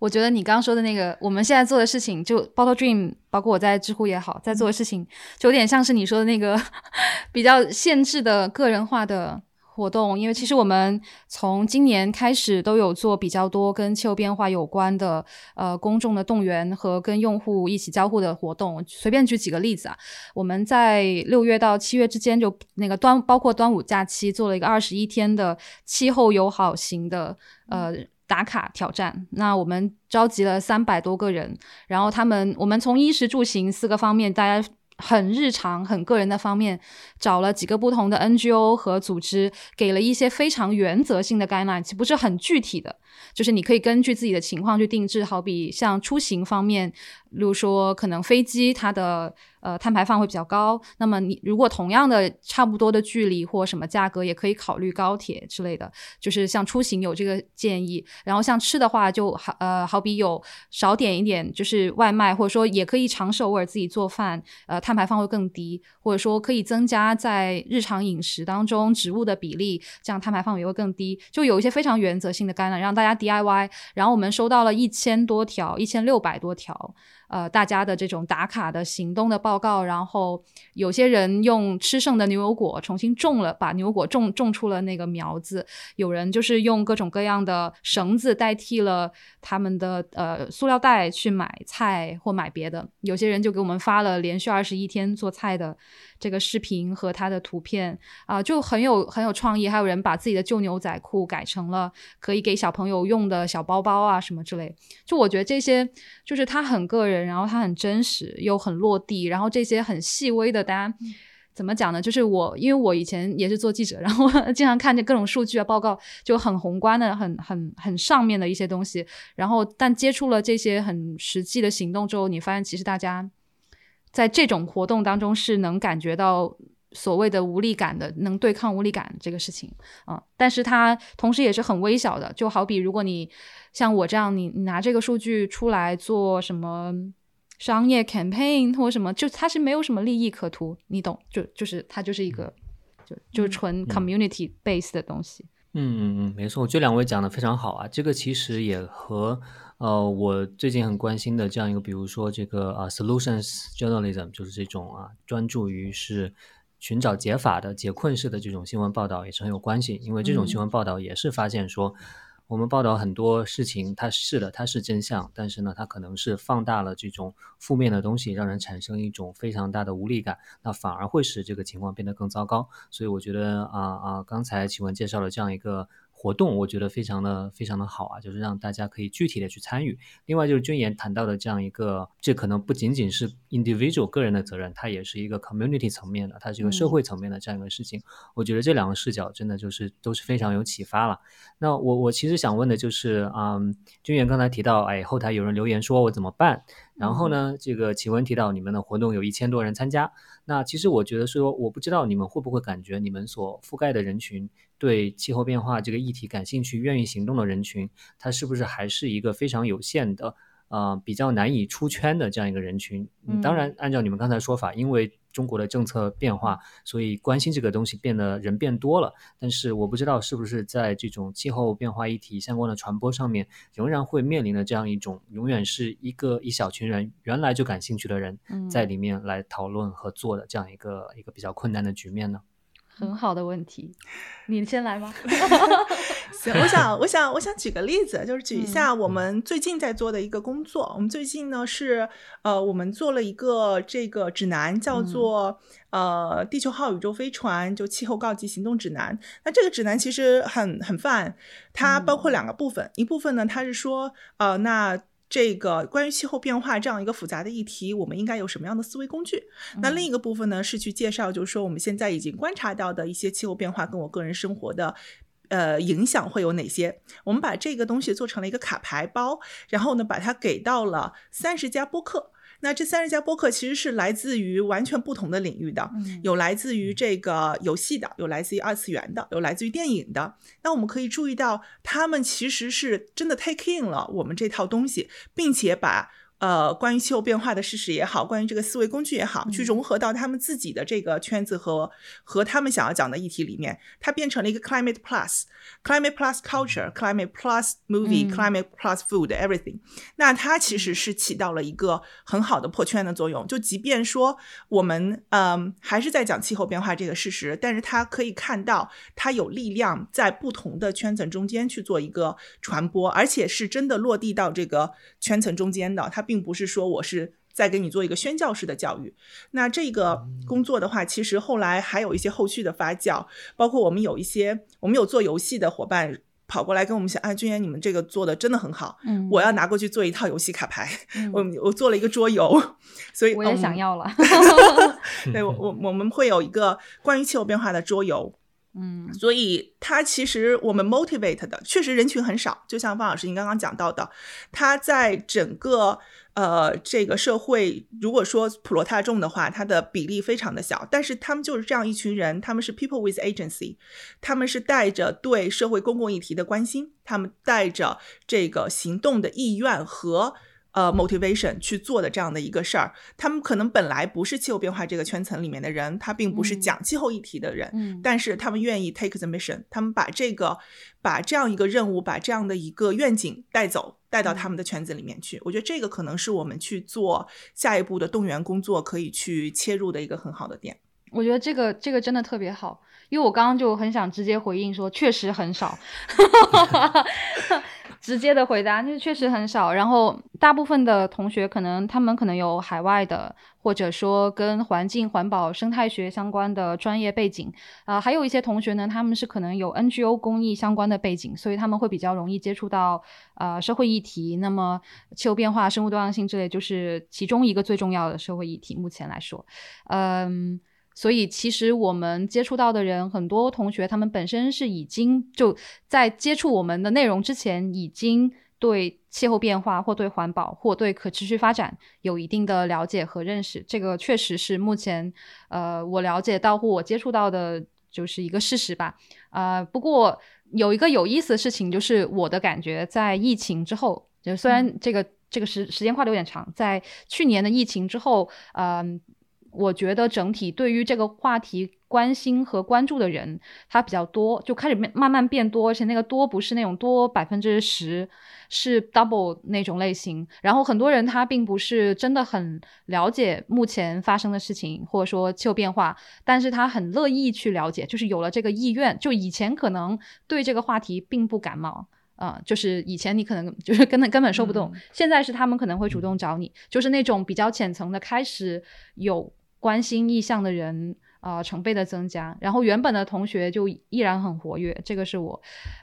我觉得你刚刚说的那个，我们现在做的事情，就 Bottle Dream，包括我在知乎也好，在做的事情，就有点像是你说的那个 比较限制的个人化的活动。因为其实我们从今年开始都有做比较多跟气候变化有关的呃公众的动员和跟用户一起交互的活动。随便举几个例子啊，我们在六月到七月之间，就那个端包括端午假期做了一个二十一天的气候友好型的呃。打卡挑战，那我们召集了三百多个人，然后他们，我们从衣食住行四个方面，大家很日常、很个人的方面，找了几个不同的 NGO 和组织，给了一些非常原则性的 guideline，不是很具体的，就是你可以根据自己的情况去定制。好比像出行方面，例如说可能飞机它的。呃，碳排放会比较高。那么你如果同样的差不多的距离或什么价格，也可以考虑高铁之类的。就是像出行有这个建议，然后像吃的话，就好呃，好比有少点一点，就是外卖，或者说也可以尝试偶尔自己做饭，呃，碳排放会更低。或者说可以增加在日常饮食当中植物的比例，这样碳排放也会更低。就有一些非常原则性的干扰，让大家 DIY。然后我们收到了一千多条，一千六百多条。呃，大家的这种打卡的行动的报告，然后有些人用吃剩的牛油果重新种了，把牛油果种种出了那个苗子。有人就是用各种各样的绳子代替了他们的呃塑料袋去买菜或买别的。有些人就给我们发了连续二十一天做菜的。这个视频和它的图片啊，就很有很有创意。还有人把自己的旧牛仔裤改成了可以给小朋友用的小包包啊，什么之类。就我觉得这些就是他很个人，然后他很真实又很落地。然后这些很细微的，大家怎么讲呢？就是我因为我以前也是做记者，然后 经常看见各种数据啊报告，就很宏观的、很很很上面的一些东西。然后但接触了这些很实际的行动之后，你发现其实大家。在这种活动当中是能感觉到所谓的无力感的，能对抗无力感这个事情啊，但是它同时也是很微小的，就好比如果你像我这样，你拿这个数据出来做什么商业 campaign 或什么，就它是没有什么利益可图，你懂？就就是它就是一个就就是纯 community base 的东西。嗯嗯嗯，没错，这两位讲的非常好啊，这个其实也和。呃，我最近很关心的这样一个，比如说这个啊，solutions journalism，就是这种啊，专注于是寻找解法的、解困式的这种新闻报道，也是很有关系。因为这种新闻报道也是发现说，我们报道很多事情，它是的，它是真相，但是呢，它可能是放大了这种负面的东西，让人产生一种非常大的无力感，那反而会使这个情况变得更糟糕。所以我觉得啊啊，刚才启文介绍了这样一个。活动我觉得非常的非常的好啊，就是让大家可以具体的去参与。另外就是君言谈到的这样一个，这可能不仅仅是 individual 个人的责任，它也是一个 community 层面的，它是一个社会层面的这样一个事情。我觉得这两个视角真的就是都是非常有启发了。那我我其实想问的就是，嗯，君言刚才提到，哎，后台有人留言说我怎么办？然后呢，这个启文提到你们的活动有一千多人参加。那其实我觉得说，我不知道你们会不会感觉你们所覆盖的人群对气候变化这个议题感兴趣、愿意行动的人群，他是不是还是一个非常有限的？呃，比较难以出圈的这样一个人群，嗯当然，按照你们刚才说法，因为中国的政策变化，所以关心这个东西变得人变多了。但是我不知道是不是在这种气候变化议题相关的传播上面，仍然会面临的这样一种永远是一个一小群人原来就感兴趣的人在里面来讨论和做的这样一个一个比较困难的局面呢？很好的问题，你先来吗？行，我想，我想，我想举个例子，就是举一下我们最近在做的一个工作。我们最近呢是，呃，我们做了一个这个指南，叫做呃《地球号宇宙飞船就气候告急行动指南》。那这个指南其实很很泛，它包括两个部分，一部分呢它是说，呃，那。这个关于气候变化这样一个复杂的议题，我们应该有什么样的思维工具？那另一个部分呢，是去介绍，就是说我们现在已经观察到的一些气候变化跟我个人生活的，呃，影响会有哪些？我们把这个东西做成了一个卡牌包，然后呢，把它给到了三十家播客。那这三十家播客其实是来自于完全不同的领域的，有来自于这个游戏的，有来自于二次元的，有来自于电影的。那我们可以注意到，他们其实是真的 take in 了我们这套东西，并且把呃，关于气候变化的事实也好，关于这个思维工具也好，去融合到他们自己的这个圈子和和他们想要讲的议题里面，它变成了一个 climate plus climate plus culture climate plus movie climate plus food everything。那它其实是起到了一个很好的破圈的作用。就即便说我们嗯还是在讲气候变化这个事实，但是它可以看到它有力量在不同的圈层中间去做一个传播，而且是真的落地到这个圈层中间的。它并不是说我是在给你做一个宣教式的教育，那这个工作的话，其实后来还有一些后续的发酵，包括我们有一些我们有做游戏的伙伴跑过来跟我们讲，啊，君言你们这个做的真的很好，嗯，我要拿过去做一套游戏卡牌，我我做了一个桌游，所以我也想要了，对我我我们会有一个关于气候变化的桌游。嗯，所以他其实我们 motivate 的确实人群很少，就像方老师您刚刚讲到的，他在整个呃这个社会，如果说普罗大众的话，他的比例非常的小，但是他们就是这样一群人，他们是 people with agency，他们是带着对社会公共议题的关心，他们带着这个行动的意愿和。呃，motivation 去做的这样的一个事儿，他们可能本来不是气候变化这个圈层里面的人，他并不是讲气候议题的人，嗯，但是他们愿意 take the mission，他们把这个把这样一个任务，把这样的一个愿景带走，带到他们的圈子里面去。我觉得这个可能是我们去做下一步的动员工作可以去切入的一个很好的点。我觉得这个这个真的特别好，因为我刚刚就很想直接回应说，确实很少。直接的回答，那确实很少。然后大部分的同学可能他们可能有海外的，或者说跟环境、环保、生态学相关的专业背景啊，还有一些同学呢，他们是可能有 NGO 公益相关的背景，所以他们会比较容易接触到呃社会议题。那么气候变化、生物多样性之类，就是其中一个最重要的社会议题。目前来说，嗯。所以，其实我们接触到的人，很多同学他们本身是已经就在接触我们的内容之前，已经对气候变化或对环保或对可持续发展有一定的了解和认识。这个确实是目前呃我了解到或我接触到的，就是一个事实吧。呃，不过有一个有意思的事情，就是我的感觉在疫情之后，就虽然这个这个时时间跨度有点长，在去年的疫情之后，嗯。我觉得整体对于这个话题关心和关注的人，他比较多，就开始慢慢变多，而且那个多不是那种多百分之十，是 double 那种类型。然后很多人他并不是真的很了解目前发生的事情，或者说气候变化，但是他很乐意去了解，就是有了这个意愿。就以前可能对这个话题并不感冒，啊，就是以前你可能 就是根本根本说不动，现在是他们可能会主动找你，就是那种比较浅层的开始有。关心意向的人啊，成倍的增加，然后原本的同学就依然很活跃，这个是我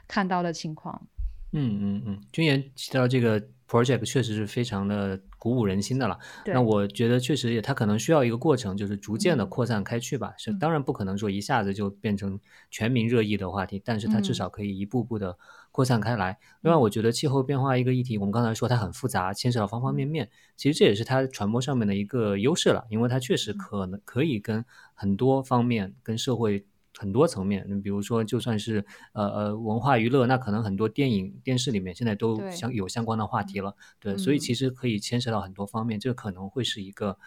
看到的情况。嗯嗯嗯，君言提到这个 project 确实是非常的鼓舞人心的了。那我觉得确实也，它可能需要一个过程，就是逐渐的扩散开去吧。是，当然不可能说一下子就变成全民热议的话题，但是它至少可以一步步的。扩散开来。另外，我觉得气候变化一个议题，我们刚才说它很复杂，牵涉到方方面面。其实这也是它传播上面的一个优势了，因为它确实可能可以跟很多方面、跟社会很多层面，你比如说，就算是呃呃文化娱乐，那可能很多电影、电视里面现在都相有相关的话题了。对，所以其实可以牵涉到很多方面，这可能会是一个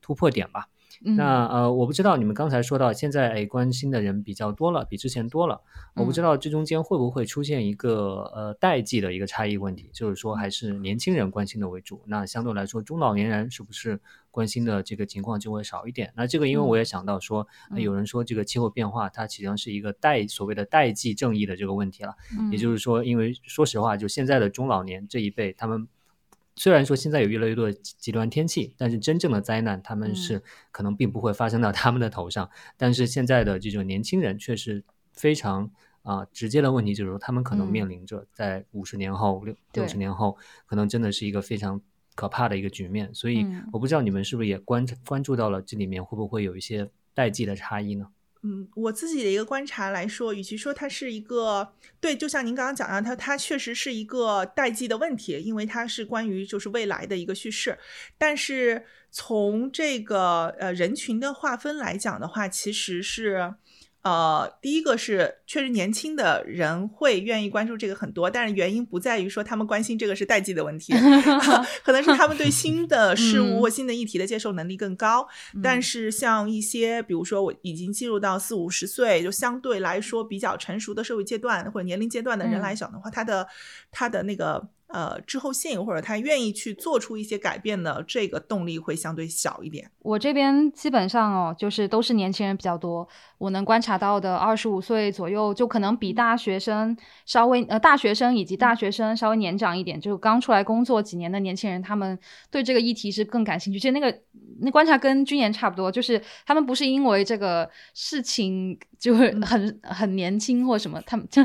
突破点吧。那呃，我不知道你们刚才说到现在哎，关心的人比较多了，比之前多了。我不知道这中间会不会出现一个呃代际的一个差异问题，就是说还是年轻人关心的为主，那相对来说中老年人是不是关心的这个情况就会少一点？那这个因为我也想到说，有人说这个气候变化它实际上是一个代所谓的代际正义的这个问题了，也就是说，因为说实话，就现在的中老年这一辈他们。虽然说现在有越来越多的极端天气，但是真正的灾难他们是可能并不会发生到他们的头上。但是现在的这种年轻人却是非常啊直接的问题，就是说他们可能面临着在五十年后、六六十年后，可能真的是一个非常可怕的一个局面。所以我不知道你们是不是也关关注到了这里面会不会有一些代际的差异呢？嗯，我自己的一个观察来说，与其说它是一个对，就像您刚刚讲的，它它确实是一个代际的问题，因为它是关于就是未来的一个叙事。但是从这个呃人群的划分来讲的话，其实是呃，第一个是确实年轻的人会愿意关注这个很多，但是原因不在于说他们关心这个是代际的问题，可能是他们对新的事物或新的议题的接受能力更高。但是像一些，比如说我已经进入到四五十岁，就相对来说比较成熟的社会阶段或者年龄阶段的人来讲的话，他的他的那个。呃，滞后性或者他愿意去做出一些改变的这个动力会相对小一点。我这边基本上哦，就是都是年轻人比较多。我能观察到的，二十五岁左右就可能比大学生稍微呃，大学生以及大学生稍微年长一点，就刚出来工作几年的年轻人，他们对这个议题是更感兴趣。其实那个那观察跟军言差不多，就是他们不是因为这个事情就是很很年轻或什么，他们 就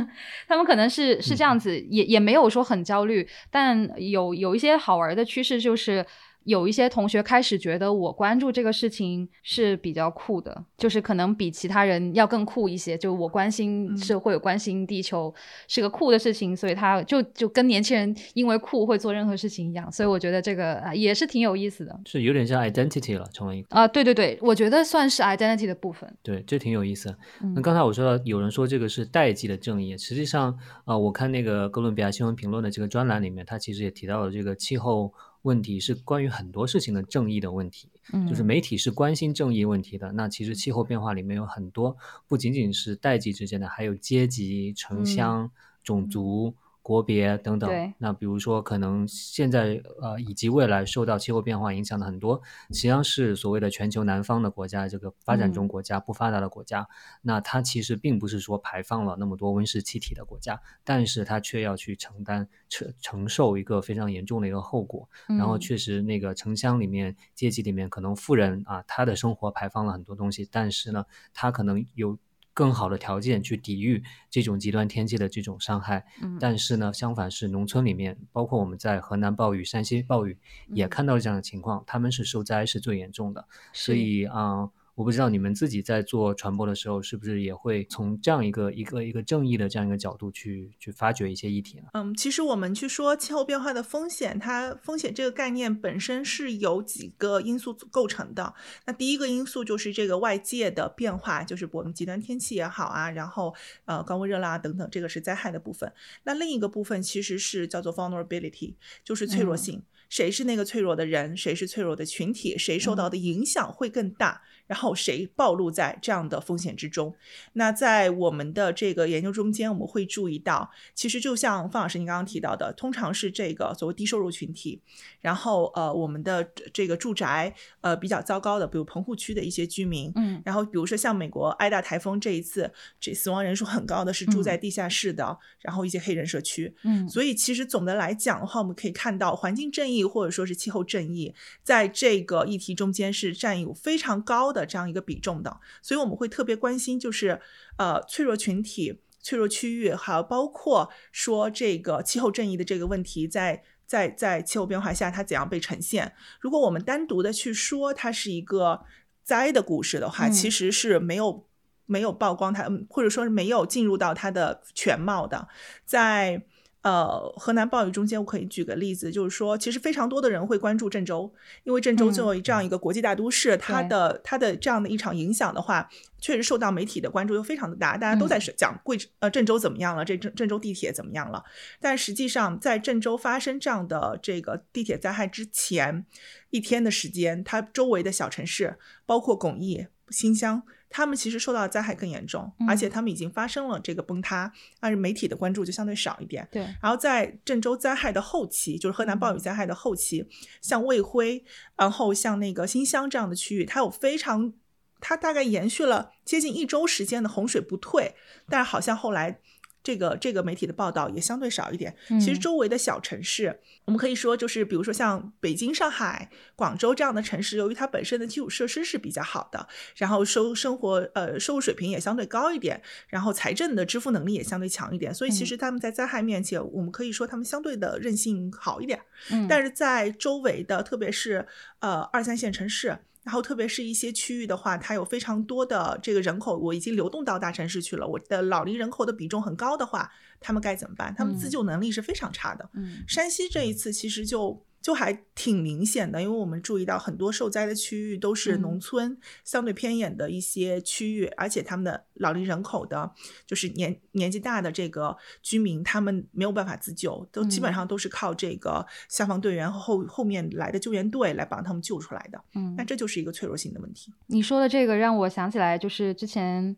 他们可能是是这样子，也也没有说很焦虑。但有有一些好玩的趋势，就是有一些同学开始觉得我关注这个事情是比较酷的，就是可能比其他人要更酷一些。就我关心社会、关心地球是个酷的事情，所以他就就跟年轻人因为酷会做任何事情一样。所以我觉得这个也是挺有意思的，是有点像 identity 了，成为一个啊，对对对，我觉得算是 identity 的部分。对，这挺有意思。那刚才我说到有人说这个是代际的正义，实际上啊，我看那个哥伦比亚新闻评论的这个专栏里面，他其实也提到了这个气候。问题是关于很多事情的正义的问题，就是媒体是关心正义问题的。那其实气候变化里面有很多，不仅仅是代际之间的，还有阶级、城乡、种族。国别等等，那比如说可能现在呃以及未来受到气候变化影响的很多，实际上是所谓的全球南方的国家，这个发展中国家、不发达的国家，那它其实并不是说排放了那么多温室气体的国家，但是它却要去承担承承受一个非常严重的一个后果。然后确实那个城乡里面阶级里面，可能富人啊他的生活排放了很多东西，但是呢他可能有。更好的条件去抵御这种极端天气的这种伤害，但是呢，相反是农村里面，包括我们在河南暴雨、山西暴雨也看到了这样的情况，他们是受灾是最严重的，所以啊。我不知道你们自己在做传播的时候，是不是也会从这样一个一个一个正义的这样一个角度去去发掘一些议题呢？嗯，其实我们去说气候变化的风险，它风险这个概念本身是由几个因素构成的。那第一个因素就是这个外界的变化，就是我们极端天气也好啊，然后呃高温热浪等等，这个是灾害的部分。那另一个部分其实是叫做 vulnerability，就是脆弱性。谁是那个脆弱的人？谁是脆弱的群体？谁受到的影响会更大？然后谁暴露在这样的风险之中？那在我们的这个研究中间，我们会注意到，其实就像方老师您刚刚提到的，通常是这个所谓低收入群体，然后呃，我们的这个住宅呃比较糟糕的，比如棚户区的一些居民，嗯，然后比如说像美国挨大台风这一次，这死亡人数很高的是住在地下室的，然后一些黑人社区，嗯，所以其实总的来讲的话，我们可以看到环境正义或者说是气候正义，在这个议题中间是占有非常高。的这样一个比重的，所以我们会特别关心，就是呃脆弱群体、脆弱区域，还有包括说这个气候正义的这个问题，在在在气候变化下它怎样被呈现。如果我们单独的去说它是一个灾的故事的话，其实是没有没有曝光它，或者说是没有进入到它的全貌的，在。呃，河南暴雨中间，我可以举个例子，就是说，其实非常多的人会关注郑州，因为郑州作为这样一个国际大都市，它的它的这样的一场影响的话，确实受到媒体的关注又非常的大，大家都在讲贵呃郑州怎么样了，这郑郑州地铁怎么样了？但实际上，在郑州发生这样的这个地铁灾害之前一天的时间，它周围的小城市，包括巩义、新乡。他们其实受到的灾害更严重，而且他们已经发生了这个崩塌，但是媒体的关注就相对少一点。对。然后在郑州灾害的后期，就是河南暴雨灾害的后期，像卫辉，然后像那个新乡这样的区域，它有非常，它大概延续了接近一周时间的洪水不退，但是好像后来。这个这个媒体的报道也相对少一点。其实周围的小城市，我们可以说就是，比如说像北京、上海、广州这样的城市，由于它本身的基础设施是比较好的，然后收生活呃收入水平也相对高一点，然后财政的支付能力也相对强一点，所以其实他们在灾害面前，我们可以说他们相对的韧性好一点。但是在周围的，特别是呃二三线城市。然后，特别是一些区域的话，它有非常多的这个人口，我已经流动到大城市去了。我的老龄人口的比重很高的话，他们该怎么办？他们自救能力是非常差的。嗯，山西这一次其实就就还挺明显的，因为我们注意到很多受灾的区域都是农村、相对偏远的一些区域，而且他们的老龄人口的，就是年年纪大的这个居民，他们没有办法自救，都基本上都是靠这个消防队员和后后面来的救援队来帮他们救出来的。嗯，那这就是一个脆弱性的问题。你说的这个让我想起来，就是之前，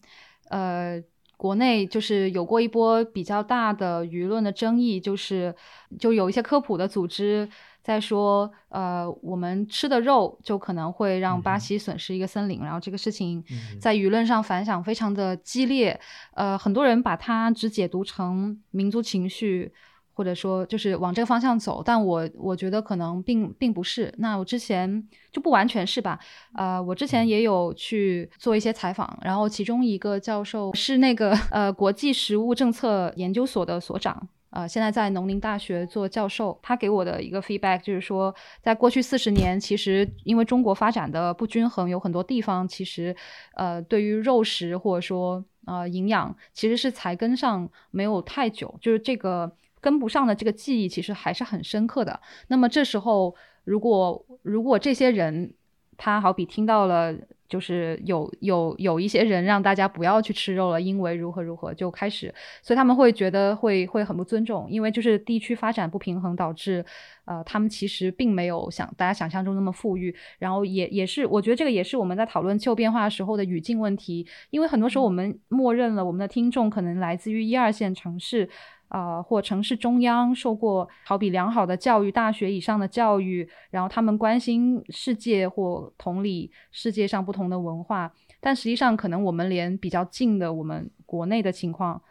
呃。国内就是有过一波比较大的舆论的争议，就是就有一些科普的组织在说，呃，我们吃的肉就可能会让巴西损失一个森林，然后这个事情在舆论上反响非常的激烈，呃，很多人把它只解读成民族情绪。或者说就是往这个方向走，但我我觉得可能并并不是。那我之前就不完全是吧？呃，我之前也有去做一些采访，然后其中一个教授是那个呃国际食物政策研究所的所长，呃，现在在农林大学做教授。他给我的一个 feedback 就是说，在过去四十年，其实因为中国发展的不均衡，有很多地方其实呃对于肉食或者说呃营养其实是才跟上没有太久，就是这个。跟不上的这个记忆其实还是很深刻的。那么这时候，如果如果这些人，他好比听到了，就是有有有一些人让大家不要去吃肉了，因为如何如何就开始，所以他们会觉得会会很不尊重，因为就是地区发展不平衡导致，呃，他们其实并没有想大家想象中那么富裕。然后也也是，我觉得这个也是我们在讨论气候变化时候的语境问题，因为很多时候我们默认了我们的听众可能来自于一二线城市。啊，或城市中央受过好比良好的教育，大学以上的教育，然后他们关心世界或同理世界上不同的文化，但实际上可能我们连比较近的我们国内的情况，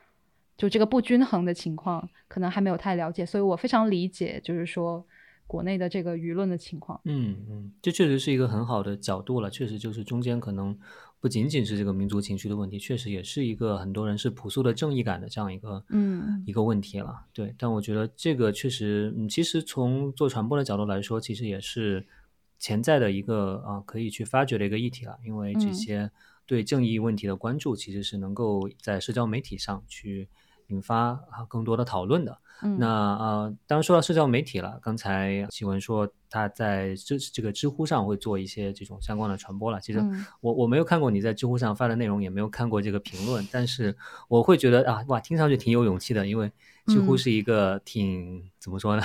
就这个不均衡的情况，可能还没有太了解，所以我非常理解，就是说。国内的这个舆论的情况，嗯嗯，这确实是一个很好的角度了。确实就是中间可能不仅仅是这个民族情绪的问题，确实也是一个很多人是朴素的正义感的这样一个嗯一个问题了。对，但我觉得这个确实，嗯，其实从做传播的角度来说，其实也是潜在的一个啊可以去发掘的一个议题了。因为这些对正义问题的关注，其实是能够在社交媒体上去。引发啊更多的讨论的，那呃，当然说到社交媒体了，刚才启文说他在这这个知乎上会做一些这种相关的传播了。其实我我没有看过你在知乎上发的内容，也没有看过这个评论，但是我会觉得啊哇，听上去挺有勇气的，因为知乎是一个挺怎么说呢？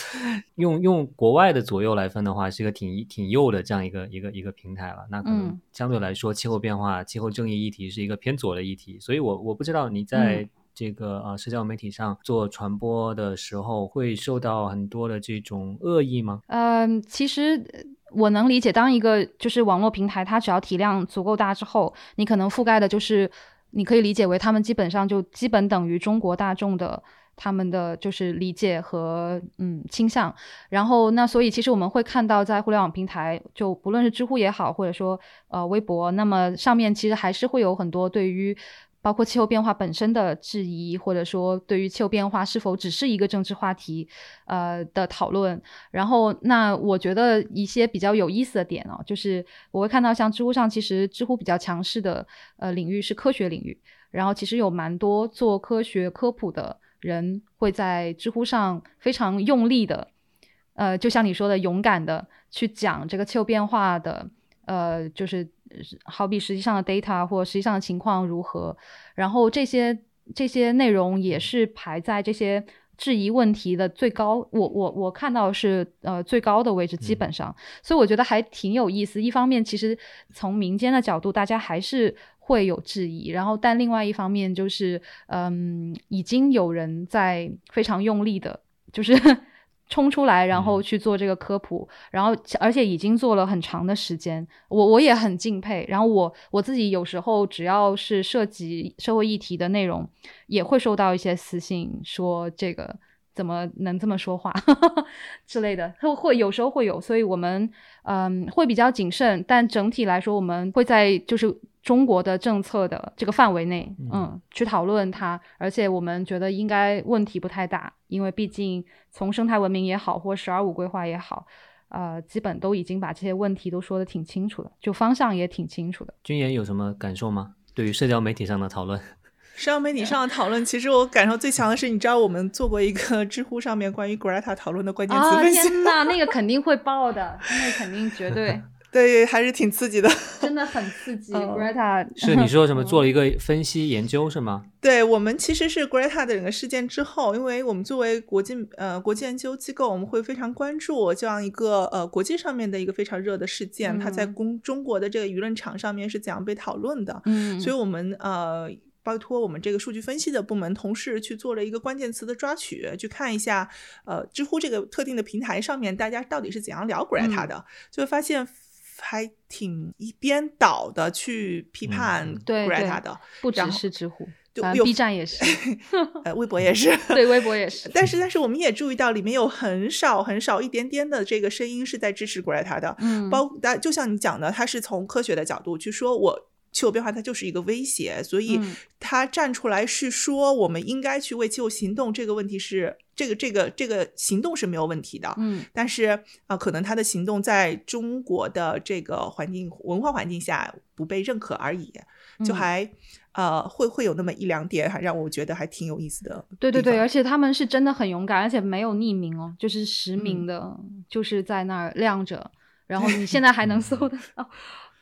用用国外的左右来分的话，是一个挺挺右的这样一个一个一个平台了。那可能相对来说，气候变化、气候正义议题是一个偏左的议题，所以我我不知道你在。这个呃，社交媒体上做传播的时候，会受到很多的这种恶意吗？嗯，其实我能理解，当一个就是网络平台，它只要体量足够大之后，你可能覆盖的就是，你可以理解为他们基本上就基本等于中国大众的他们的就是理解和嗯倾向。然后那所以其实我们会看到，在互联网平台，就不论是知乎也好，或者说呃微博，那么上面其实还是会有很多对于。包括气候变化本身的质疑，或者说对于气候变化是否只是一个政治话题，呃的讨论。然后，那我觉得一些比较有意思的点哦，就是我会看到像知乎上，其实知乎比较强势的呃领域是科学领域。然后，其实有蛮多做科学科普的人会在知乎上非常用力的，呃，就像你说的，勇敢的去讲这个气候变化的，呃，就是。好比实际上的 data 或实际上的情况如何，然后这些这些内容也是排在这些质疑问题的最高，我我我看到是呃最高的位置，基本上，所以我觉得还挺有意思。一方面，其实从民间的角度，大家还是会有质疑，然后但另外一方面就是，嗯，已经有人在非常用力的，就是。冲出来，然后去做这个科普，然后而且已经做了很长的时间，我我也很敬佩。然后我我自己有时候只要是涉及社会议题的内容，也会收到一些私信，说这个怎么能这么说话 之类的，会会有时候会有，所以我们嗯会比较谨慎，但整体来说，我们会在就是。中国的政策的这个范围内，嗯，去讨论它，而且我们觉得应该问题不太大，因为毕竟从生态文明也好，或“十二五”规划也好，呃，基本都已经把这些问题都说得挺清楚的，就方向也挺清楚的。君言有什么感受吗？对于社交媒体上的讨论？社交媒体上的讨论，其实我感受最强的是，你知道我们做过一个知乎上面关于 Greta 讨论的关键词分析。天呐，那个肯定会爆的，那肯定绝对。对，还是挺刺激的，真的很刺激。Greta 是你说什么？做了一个分析研究是吗？对我们其实是 Greta 的整个事件之后，因为我们作为国际呃国际研究机构，我们会非常关注这样一个呃国际上面的一个非常热的事件，它在公中国的这个舆论场上面是怎样被讨论的。嗯，所以我们呃。拜托我们这个数据分析的部门同事去做了一个关键词的抓取，去看一下，呃，知乎这个特定的平台上面大家到底是怎样聊 Greta 的，就会发现还挺一边倒的去批判 Greta 的，不只是知乎，有 B 站也是，呃，微博也是，对，微博也是。但是，但是我们也注意到里面有很少很少一点点的这个声音是在支持 Greta 的，嗯，包，就像你讲的，他是从科学的角度去说，我。气候变化它就是一个威胁，所以他站出来是说我们应该去为气候行动。这个问题是这个这个这个行动是没有问题的，嗯，但是啊，可能他的行动在中国的这个环境文化环境下不被认可而已，就还呃会会有那么一两点，还让我觉得还挺有意思的。对对对，而且他们是真的很勇敢，而且没有匿名哦，就是实名的，就是在那儿亮着，然后你现在还能搜得到。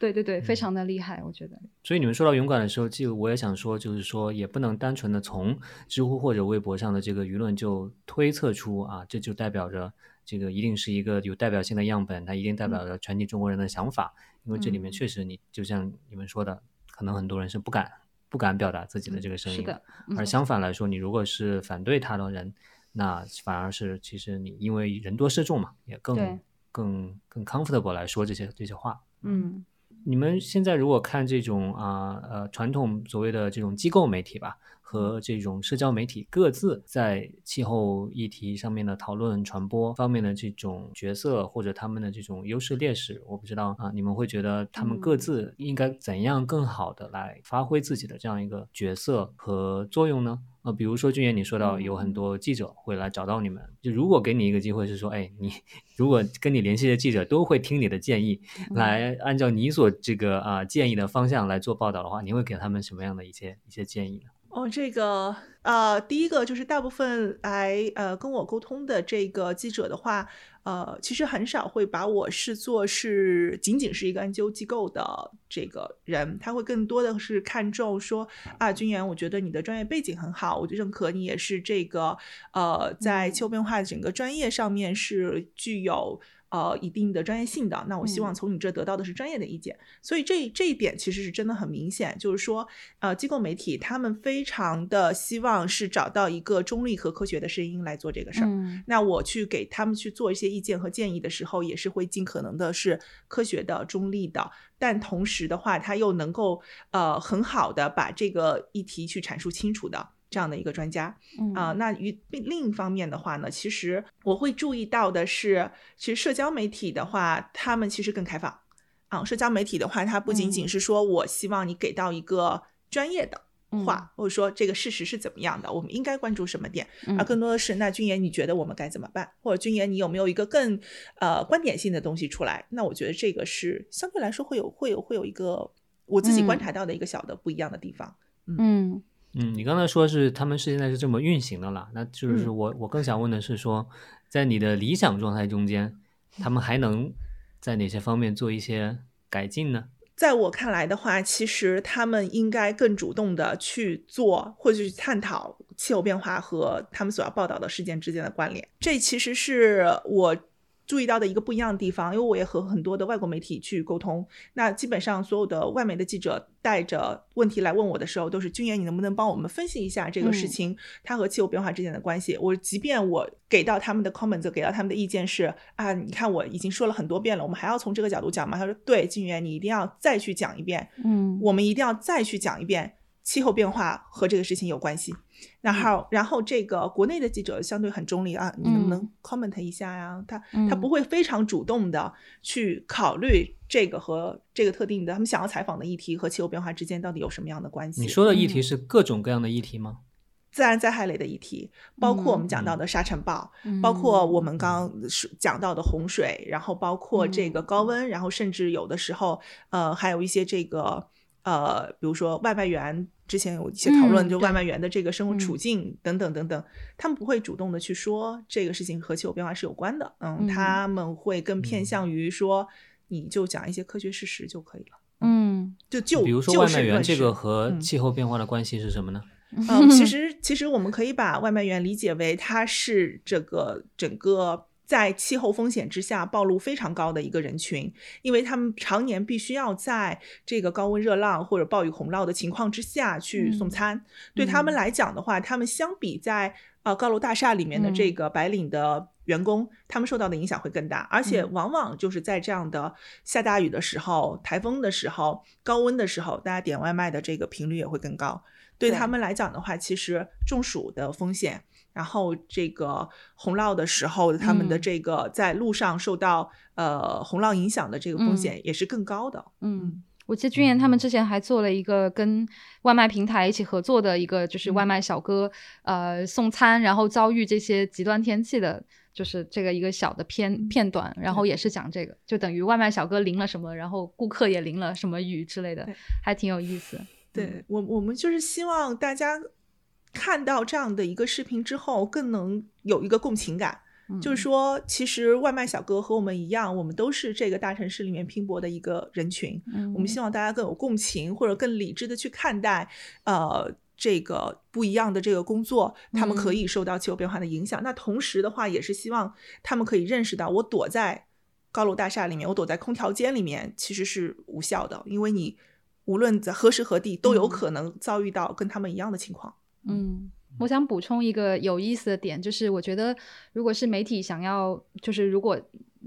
对对对，非常的厉害，我觉得。所以你们说到勇敢的时候，就我也想说，就是说也不能单纯的从知乎或者微博上的这个舆论就推测出啊，这就代表着这个一定是一个有代表性的样本，它一定代表着全体中国人的想法。因为这里面确实，你就像你们说的，可能很多人是不敢不敢表达自己的这个声音。是的。而相反来说，你如果是反对他的人，那反而是其实你因为人多势众嘛，也更更更 comfortable 来说这些这些话。嗯。你们现在如果看这种啊呃传统所谓的这种机构媒体吧，和这种社交媒体各自在气候议题上面的讨论传播方面的这种角色或者他们的这种优势劣势，我不知道啊，你们会觉得他们各自应该怎样更好的来发挥自己的这样一个角色和作用呢？呃，比如说俊彦，你说到有很多记者会来找到你们，就如果给你一个机会，是说，哎，你如果跟你联系的记者都会听你的建议，来按照你所这个啊建议的方向来做报道的话，你会给他们什么样的一些一些建议呢？哦，这个呃，第一个就是大部分来呃跟我沟通的这个记者的话，呃，其实很少会把我视作是仅仅是一个研究机构的这个人，他会更多的是看重说啊，君言，我觉得你的专业背景很好，我就认可你也是这个呃，在气候变化整个专业上面是具有。呃，一定的专业性的，那我希望从你这得到的是专业的意见，所以这这一点其实是真的很明显，就是说，呃，机构媒体他们非常的希望是找到一个中立和科学的声音来做这个事儿。那我去给他们去做一些意见和建议的时候，也是会尽可能的是科学的、中立的，但同时的话，他又能够呃很好的把这个议题去阐述清楚的。这样的一个专家啊，那与另一方面的话呢，其实我会注意到的是，其实社交媒体的话，他们其实更开放啊。社交媒体的话，它不仅仅是说我希望你给到一个专业的话，或者说这个事实是怎么样的，我们应该关注什么点，而更多的是，那君言你觉得我们该怎么办？或者君言你有没有一个更呃观点性的东西出来？那我觉得这个是相对来说会有会有会有一个我自己观察到的一个小的不一样的地方。嗯。嗯，你刚才说是他们是现在是这么运行的了，那就是我我更想问的是说，在你的理想状态中间，他们还能在哪些方面做一些改进呢？在我看来的话，其实他们应该更主动的去做，或者去探讨气候变化和他们所要报道的事件之间的关联。这其实是我。注意到的一个不一样的地方，因为我也和很多的外国媒体去沟通，那基本上所有的外媒的记者带着问题来问我的时候，都是君言，你能不能帮我们分析一下这个事情，它和气候变化之间的关系？我即便我给到他们的 comments，给到他们的意见是啊，你看我已经说了很多遍了，我们还要从这个角度讲吗？他说对，君言，你一定要再去讲一遍，嗯，我们一定要再去讲一遍。气候变化和这个事情有关系，然后，然后这个国内的记者相对很中立啊，你能不能 comment 一下呀？他他不会非常主动的去考虑这个和这个特定的他们想要采访的议题和气候变化之间到底有什么样的关系？你说的议题是各种各样的议题吗？自然灾害类的议题，包括我们讲到的沙尘暴，包括我们刚刚讲到的洪水，然后包括这个高温，然后甚至有的时候，呃，还有一些这个。呃，比如说外卖员，之前有一些讨论，嗯就外卖员的这个生活处嗯。境等等等等，他们不会主动的去说这个事情和气候变化是有关的，嗯，嗯。他们会更偏嗯。向于说，你就讲一些科学事实就可以了，嗯就。就比如说外卖员这个和嗯。气候变化的关系是什么呢？嗯，其 实其实我们可以把外卖员理解为他是这个整个在气候风险之下暴露非常高的一个人群，因为他们常年必须要在这个高温热浪或者暴雨洪涝的情况之下去送嗯餐。对他们嗯。来讲的话，他们相比在呃高楼大厦里面的这嗯。个白领的员工，他们受到的影响会更大，而且嗯。往往就是在这样的下大雨的时候、台风的时候、高温的时候，大家点外卖的这个频率也会更高。对对。他们来讲的话，其实中暑的风险，然后这个洪涝的时候，他们的嗯这个在路上受到呃洪涝影响的这个风嗯险也是更高的。嗯。我记得君言他们之前还做了一个跟外卖平台一起合作的一个，就是外卖小哥、呃送餐，然后遭遇这些极端天气的，就是这个一个小的片片段，然后也是讲这个，就等于外卖小哥淋了什么，然后顾客也淋了什么雨之类的，还挺有意思。对我，我们就是希望大家看到这样的一个视频之后，更能有一个共情感。就是说，其实外卖小哥和我们一样，我们都是这个大城市里面拼搏的一个人群。嗯，我们希望大家更有共情，或者更理智的去看待，呃，这个不一样的这个工作，他们可嗯以受到气候变化的影响。那同时的话，也是希望他们可以认识到，我躲在高楼大厦里面，我躲在空调间里面，其实是无效的，因为你无论在何时何地，都有嗯可能遭遇到跟他们一样的情况。嗯，我想补充一个有意思的点，就是我觉得，如果是媒体想要，就是如果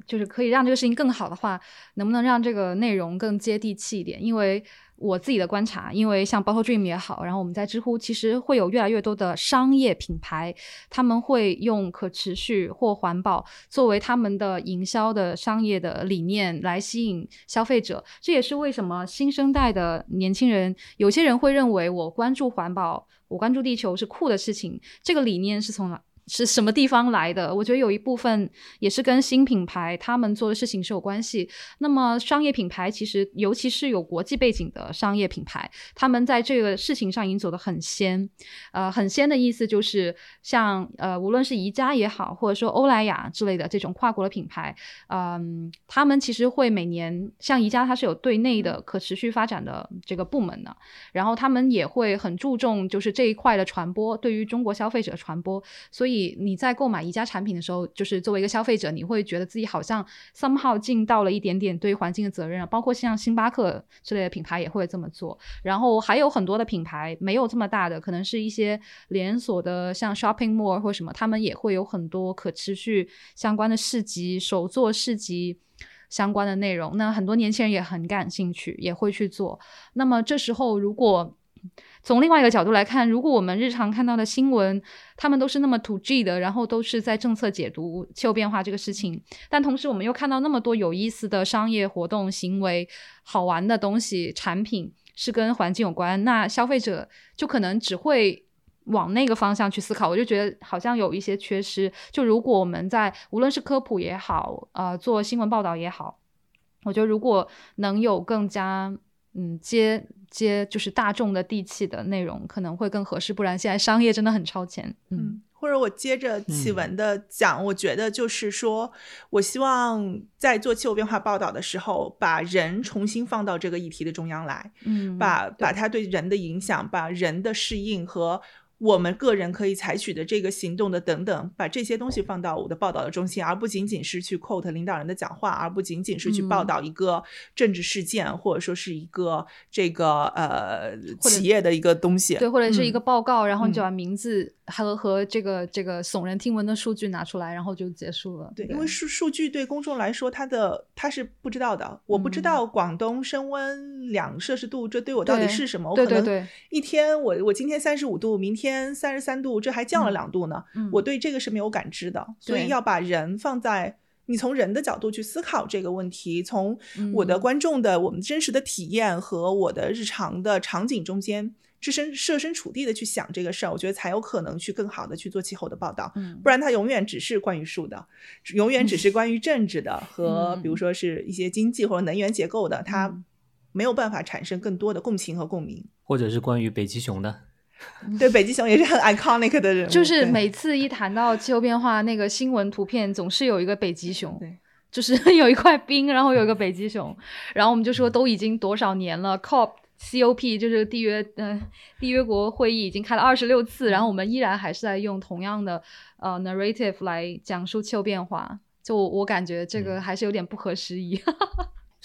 就是可以让这个事情更好的话，能不能让这个内容更接地气一点？因为我自己的观察，因为像 Bottle Dream 也好，然后我们在知乎其实会有越来越多的商业品牌，他们会用可持续或环保作为他们的营销的商业的理念来吸引消费者。这也是为什么新生代的年轻人，有些人会认为我关注环保，我关注地球是酷的事情。这个理念是从哪？是什么地方来的？我觉得有一部分也是跟新品牌他们做的事情是有关系。那么商业品牌其实，尤其是有国际背景的商业品牌，他们在这个事情上已经走得很先。呃，很先的意思就是像呃，无论是宜家也好，或者说欧莱雅之类的这种跨国的品牌，嗯，他们其实会每年像宜家，它是有对内的可持续发展的这个部门的，然后他们也会很注重就是这一块的传播，对于中国消费者的传播。所以你在购买宜家产品的时候，就是作为一个消费者，你会觉得自己好像 somehow 尽到了一点点对环境的责任啊。包括像星巴克之类的品牌也会这么做。然后还有很多的品牌没有这么大的，可能是一些连锁的，像 shopping mall 或什么，他们也会有很多可持续相关的市集、手作市集。相关的内容，那很多年轻人也很感兴趣，也会去做。那么这时候，如果从另外一个角度来看，如果我们日常看到的新闻，他们都是那么 to G 的，然后都是在政策解读气候变化这个事情，但同时我们又看到那么多有意思的商业活动、行为、好玩的东西、产品是跟环境有关，那消费者就可能只会。往那个方向去思考，我就觉得好像有一些缺失。就如果我们在无论是科普也好，呃，做新闻报道也好，我觉得如果能有更加嗯接接就是大众的地气的内容，可能会更合适。不然现在商业真的很超前。嗯嗯，或者我接着启嗯文的讲，我觉得就是说，我希望在做气候变化报道的时候，把人重新放到这个议题的中央来，嗯，把把它对人的影响，把人的适应和我们个人可以采取的这个行动的等等，把这些东西放到我的报道的中心，而不仅仅是去 quote 领导人的讲话，而不仅仅是去报嗯道一个政治事件，或者说是一个这个呃企业的一个东西。对，或者是一个嗯报告，然后你就嗯把名字和和这个这个耸人听闻的数据拿出来，然后就结束了。对，因为数数据对公众来说，它的它是不知道的。我不知嗯道广东升温两摄氏度，这对我到底是什么？我可能对对对，一天我我今天三十五度，明天三十三度，这还降了嗯两度呢。嗯我对这个是没有感知的，所以要把人放在。你从人的角度去思考这个问题，从我的嗯观众的、我们真实的体验和我的日常的场景中间，置身设身处地的去想这个事儿，我觉得才有可能去更好的去做气候的报道。嗯不然它永远只是关于数的，永远只是关于政治的和嗯比如说是一些经济或者能源结构的，它嗯没有办法产生更多的共情和共鸣。或者是关于北极熊的，对，北极熊也是很 iconic 的人物，就是每次一谈到气候变化，那个新闻图片总是有一个北极熊，对，就是 有一块冰，然后有一个北极熊，然后我们就说都已经多少年了，COP。COP 就是缔约，嗯，缔约国会议已经开了二十六次，然后我们依然还是在用同样的呃 narrative 来讲述气候变化，就我感觉这个还是有点不合时宜。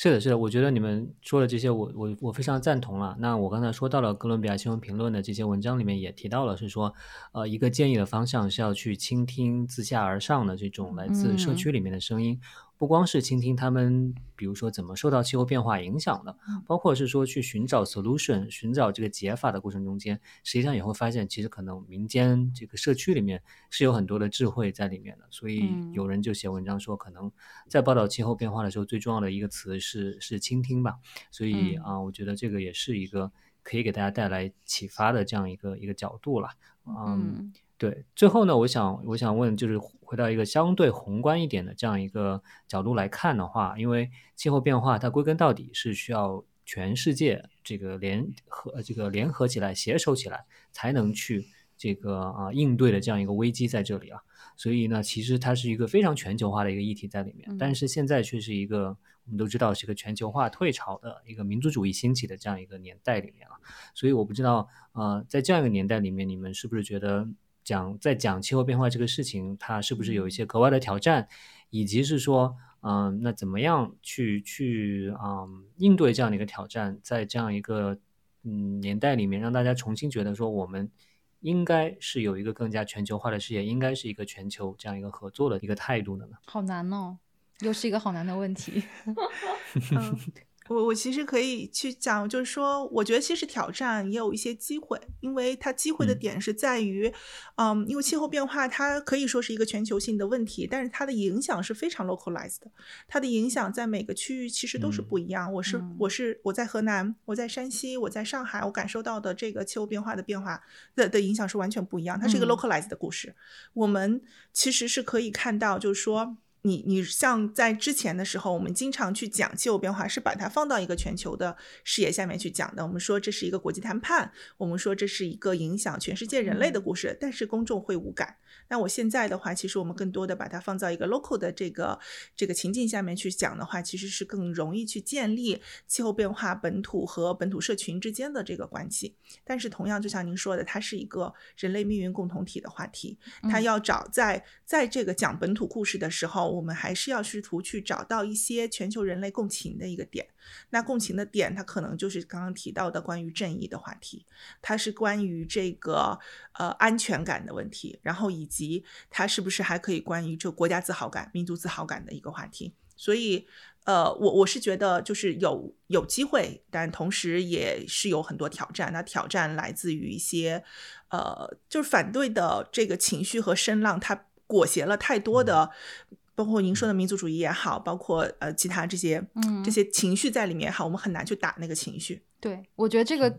是的，是的，我觉得你们说的这些，我我我非常赞同了。那我刚才说到了哥伦比亚新闻评论的这些文章里面也提到了，是说，呃，一个建议的方向是要去倾听自下而上的这种来自社区里面的声音。不光是倾听他们，比如说怎么受到气候变化影响的，包括是说去寻找 solution，寻找这个解法的过程中间，实际上也会发现，其实可能民间这个社区里面是有很多的智慧在里面的。所以有人就写文章说，可能在报道气候变化的时候，最重要的一个词是是倾听吧。所以啊，我觉得这个也是一个可以给大家带来启发的这样一个一个角度了。嗯。对，最后呢，我想我想问，就是回到一个相对宏观一点的这样一个角度来看的话，因为气候变化它归根到底是需要全世界这个联合这个联合起来、携手起来，才能去这个啊应对的这样一个危机在这里啊。所以呢，其实它是一个非常全球化的一个议题在里面，但是现在却是一个我们都知道是一个全球化退潮的一个民族主义兴起的这样一个年代里面啊。所以我不知道，呃，在这样一个年代里面，你们是不是觉得？讲在讲气候变化这个事情，它是不是有一些格外的挑战，以及是说，嗯，那怎么样去去嗯应对这样的一个挑战，在这样一个嗯年代里面，让大家重新觉得说，我们应该是有一个更加全球化的视野，应该是一个全球这样一个合作的一个态度的呢？好难哦，又是一个好难的问题。我我其实可以去讲，就是说，我觉得其实挑战也有一些机会，因为它机会的点是在于，嗯，因为气候变化它可以说是一个全球性的问题，但是它的影响是非常 localized 的，它的影响在每个区域其实都是不一样。我是我是我在河南，我在山西，我在上海，我感受到的这个气候变化的变化的的影响是完全不一样。它是一个 localized 的故事，我们其实是可以看到，就是说。你你像在之前的时候，我们经常去讲气候变化，是把它放到一个全球的视野下面去讲的。我们说这是一个国际谈判，我们说这是一个影响全世界人类的故事，但是公众会无感。那我现在的话，其实我们更多的把它放到一个 local 的这个这个情境下面去讲的话，其实是更容易去建立气候变化本土和本土社群之间的这个关系。但是同样，就像您说的，它是一个人类命运共同体的话题，它要找在在这个讲本土故事的时候。我们还是要试图去找到一些全球人类共情的一个点。那共情的点，它可能就是刚刚提到的关于正义的话题，它是关于这个呃安全感的问题，然后以及它是不是还可以关于这国家自豪感、民族自豪感的一个话题。所以，呃，我我是觉得就是有有机会，但同时也是有很多挑战。那挑战来自于一些呃，就是反对的这个情绪和声浪，它裹挟了太多的。包括您说的民族主义也好，包括呃其他这些这些情绪在里面也好，我们很难去打那个情绪。对，我觉得这个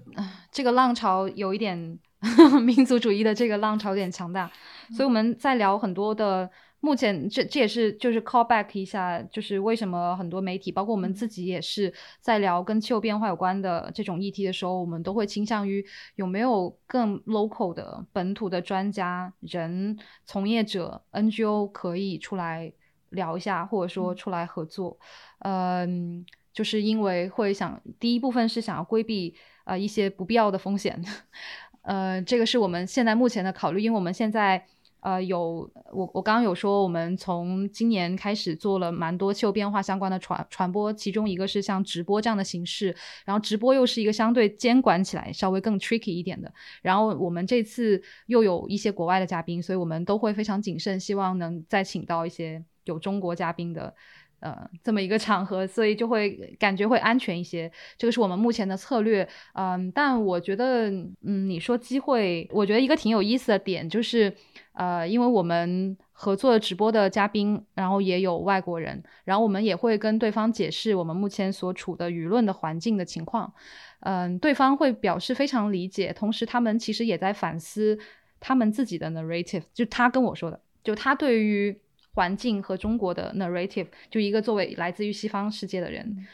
这个浪潮有一点 民族主义的这个浪潮有点强大，所以我们在聊很多的。目前这这也是就是 call back 一下，就是为什么很多媒体，包括我们自己也是在聊跟气候变化有关的这种议题的时候，我们都会倾向于有没有更 local 的本土的专家、人、从业者、NGO 可以出来。聊一下，或者说出来合作，嗯，就是因为会想第一部分是想要规避呃一些不必要的风险，呃，这个是我们现在目前的考虑，因为我们现在呃有我我刚刚有说，我们从今年开始做了蛮多气候变化相关的传传播，其中一个是像直播这样的形式，然后直播又是一个相对监管起来稍微更 tricky 一点的，然后我们这次又有一些国外的嘉宾，所以我们都会非常谨慎，希望能再请到一些。有中国嘉宾的，呃，这么一个场合，所以就会感觉会安全一些。这个是我们目前的策略，嗯，但我觉得，嗯，你说机会，我觉得一个挺有意思的点就是，呃，因为我们合作直播的嘉宾，然后也有外国人，然后我们也会跟对方解释我们目前所处的舆论的环境的情况，嗯，对方会表示非常理解，同时他们其实也在反思他们自己的 narrative，就他跟我说的，就他对于。环境和中国的 narrative，就一个作为来自于西方世界的人，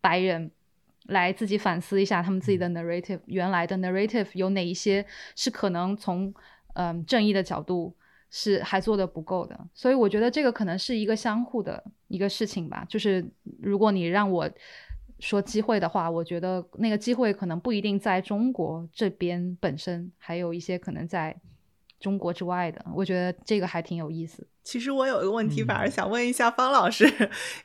白人，来自己反思一下他们自己的 narrative，原来的 narrative 有哪一些是可能从嗯正义的角度是还做的不够的，所以我觉得这个可能是一个相互的一个事情吧。就是如果你让我说机会的话，我觉得那个机会可能不一定在中国这边本身，还有一些可能在中国之外的。我觉得这个还挺有意思。其实我有一个问题，反而想问一下方老师，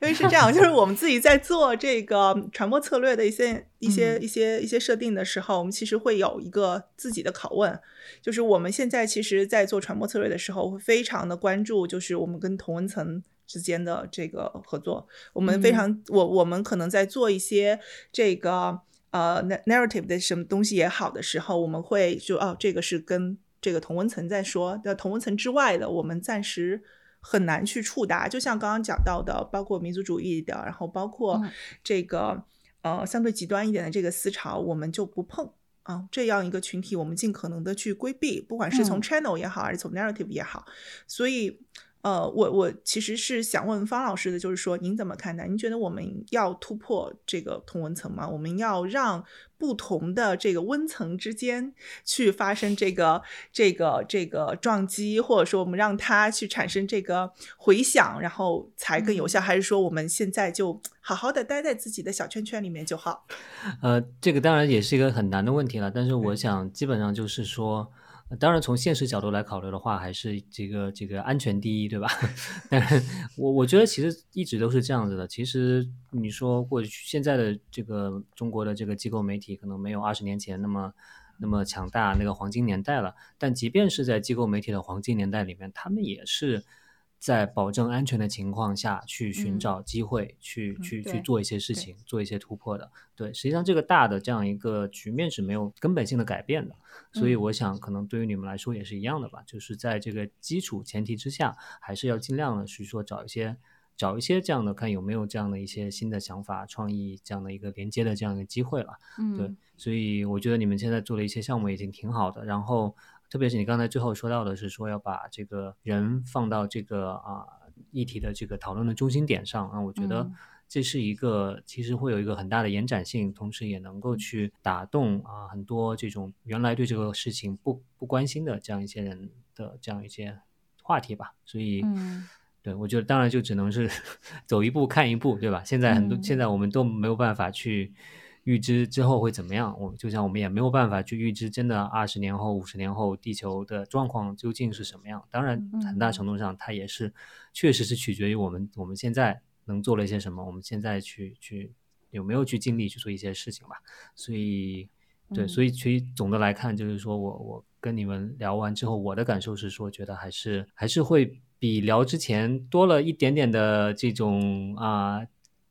因为是这样，就是我们自己在做这个传播策略的一些、一些、一些、一些设定的时候，我们其实会有一个自己的拷问，就是我们现在其实，在做传播策略的时候，会非常的关注，就是我们跟同文层之间的这个合作，我们非常，我我们可能在做一些这个呃 narrative 的什么东西也好的时候，我们会就哦，这个是跟。这个同温层再说，那同温层之外的，我们暂时很难去触达。就像刚刚讲到的，包括民族主义的，然后包括这个呃相对极端一点的这个思潮，我们就不碰啊。这样一个群体，我们尽可能的去规避，不管是从 channel 也好，还是从 narrative 也好。所以。呃，我我其实是想问方老师的，就是说您怎么看待？您觉得我们要突破这个同温层吗？我们要让不同的这个温层之间去发生这个这个这个撞击，或者说我们让它去产生这个回响，然后才更有效？还是说我们现在就好好的待在自己的小圈圈里面就好？呃，这个当然也是一个很难的问题了，但是我想基本上就是说。当然，从现实角度来考虑的话，还是这个这个安全第一，对吧？但我我觉得其实一直都是这样子的。其实你说过去现在的这个中国的这个机构媒体，可能没有二十年前那么那么强大，那个黄金年代了。但即便是在机构媒体的黄金年代里面，他们也是。在保证安全的情况下去寻找机会，去去去做一些事情，做一些突破的。对，实际上这个大的这样一个局面是没有根本性的改变的。所以我想，可能对于你们来说也是一样的吧。就是在这个基础前提之下，还是要尽量的去说找一些找一些这样的，看有没有这样的一些新的想法、创意这样的一个连接的这样一个机会了。嗯，对。所以我觉得你们现在做的一些项目已经挺好的。然后。特别是你刚才最后说到的是说要把这个人放到这个啊议题的这个讨论的中心点上啊，我觉得这是一个其实会有一个很大的延展性，同时也能够去打动啊很多这种原来对这个事情不不关心的这样一些人的这样一些话题吧。所以，对我觉得当然就只能是 走一步看一步，对吧？现在很多现在我们都没有办法去。预知之后会怎么样？我就像我们也没有办法去预知，真的二十年后、五十年后地球的状况究竟是什么样。当然，很大程度上它也是，确实是取决于我们我们现在能做了一些什么，我们现在去去有没有去尽力去做一些事情吧。所以，对，所以其实总的来看，就是说我我跟你们聊完之后，我的感受是说，觉得还是还是会比聊之前多了一点点的这种啊。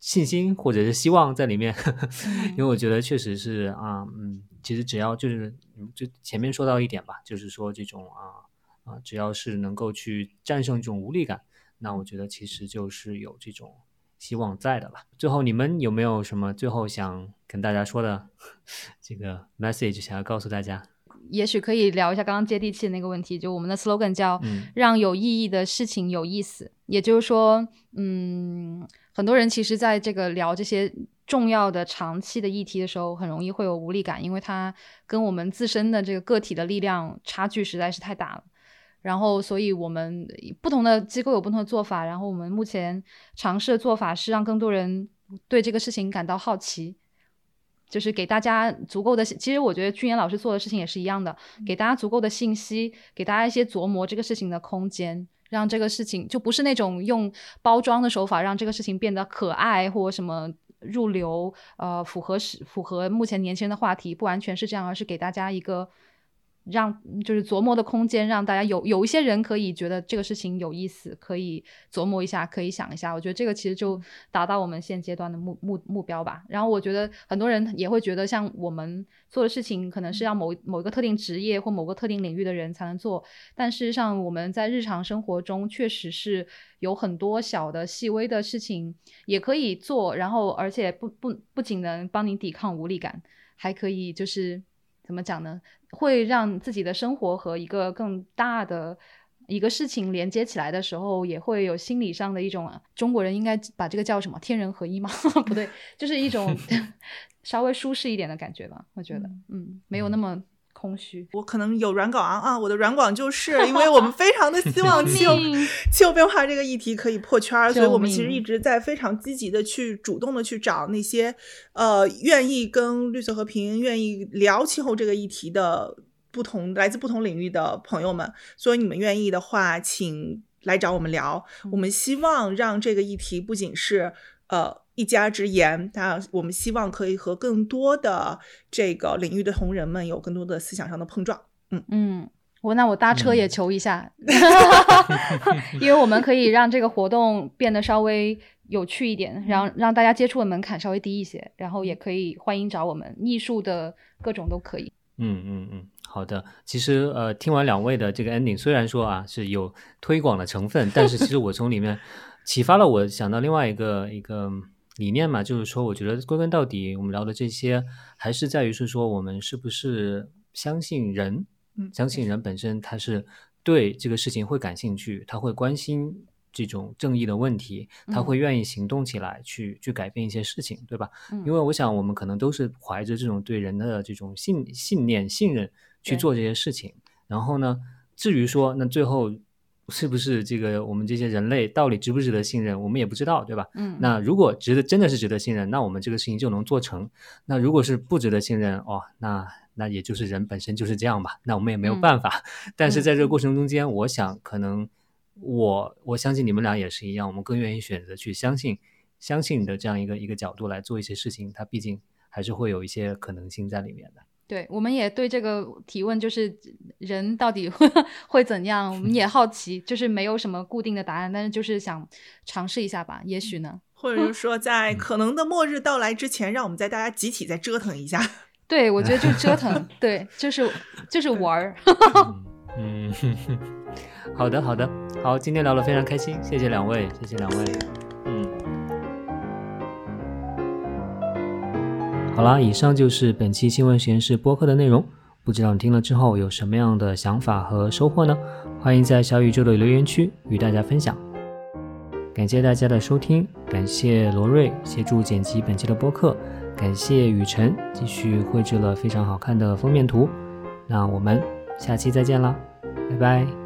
信心或者是希望在里面，因为我觉得确实是啊，嗯，其实只要就是就前面说到一点吧，就是说这种啊啊，只要是能够去战胜这种无力感，那我觉得其实就是有这种希望在的了。最后你们有没有什么最后想跟大家说的 这个 message 想要告诉大家？也许可以聊一下刚刚接地气的那个问题，就我们的 slogan 叫“让有意义的事情有意思”，也就是说，嗯，很多人其实在这个聊这些重要的长期的议题的时候，很容易会有无力感，因为它跟我们自身的这个个体的力量差距实在是太大了。然后，所以我们不同的机构有不同的做法，然后我们目前尝试的做法是让更多人对这个事情感到好奇。就是给大家足够的，其实我觉得俊言老师做的事情也是一样的，给大家足够的信息，给大家一些琢磨这个事情的空间，让这个事情就不是那种用包装的手法让这个事情变得可爱或什么入流，呃，符合是符合目前年轻人的话题，不完全是这样，而是给大家一个。让就是琢磨的空间，让大家有有一些人可以觉得这个事情有意思，可以琢磨一下，可以想一下。我觉得这个其实就达到我们现阶段的目目目标吧。然后我觉得很多人也会觉得，像我们做的事情，可能是要某某一个特定职业或某个特定领域的人才能做。但事实上，我们在日常生活中确实是有很多小的细微的事情也可以做。然后，而且不不不仅能帮你抵抗无力感，还可以就是怎么讲呢？会让自己的生活和一个更大的一个事情连接起来的时候，也会有心理上的一种中国人应该把这个叫什么“天人合一”吗？不对，就是一种 稍微舒适一点的感觉吧。我觉得，嗯，没有那么空虚。我可能有软广啊啊，我的软广就是因为我们非常的希望气候气候变化这个议题可以破圈，所以我们其实一直在非常积极的去主动的去找那些呃愿意跟绿色和平、愿意聊气候这个议题的。不同来自不同领域的朋友们，所以你们愿意的话，请来找我们聊。我们希望让这个议题不仅是呃一家之言，那我们希望可以和更多的这个领域的同仁们有更多的思想上的碰撞。嗯嗯，我那我搭车也求一下，因为我们可以让这个活动变得稍微有趣一点，然后让大家接触的门槛稍微低一些，然后也可以欢迎找我们，艺术的各种都可以。嗯嗯嗯。好的，其实呃，听完两位的这个 ending，虽然说啊是有推广的成分，但是其实我从里面 启发了我想到另外一个一个理念嘛，就是说，我觉得归根到底，我们聊的这些还是在于是说，我们是不是相信人，相信人本身他是对这个事情会感兴趣，他会关心。这种正义的问题，他会愿意行动起来，去去改变一些事情，对吧？因为我想，我们可能都是怀着这种对人的这种信信念、信任去做这些事情。然后呢，至于说那最后是不是这个我们这些人类到底值不值得信任，我们也不知道，对吧？嗯。那如果值得，真的是值得信任，那我们这个事情就能做成。那如果是不值得信任，哦，那那也就是人本身就是这样吧。那我们也没有办法。但是在这个过程中间，我想可能。我我相信你们俩也是一样，我们更愿意选择去相信，相信的这样一个一个角度来做一些事情，它毕竟还是会有一些可能性在里面的。对，我们也对这个提问，就是人到底会 会怎样，我们也好奇，就是没有什么固定的答案，但是就是想尝试一下吧，也许呢，或者是说在可能的末日到来之前，让我们在大家集体再折腾一下。对，我觉得就折腾，对，就是就是玩儿。嗯，好的，好的，好，今天聊得非常开心，谢谢两位，谢谢两位，好啦，以上就是本期新闻实验室播客的内容，不知道你听了之后有什么样的想法和收获呢？欢迎在小宇宙的留言区与大家分享。感谢大家的收听，感谢罗瑞协助剪辑本期的播客，感谢雨辰继续绘制了非常好看的封面图，那我们下期再见啦。拜拜。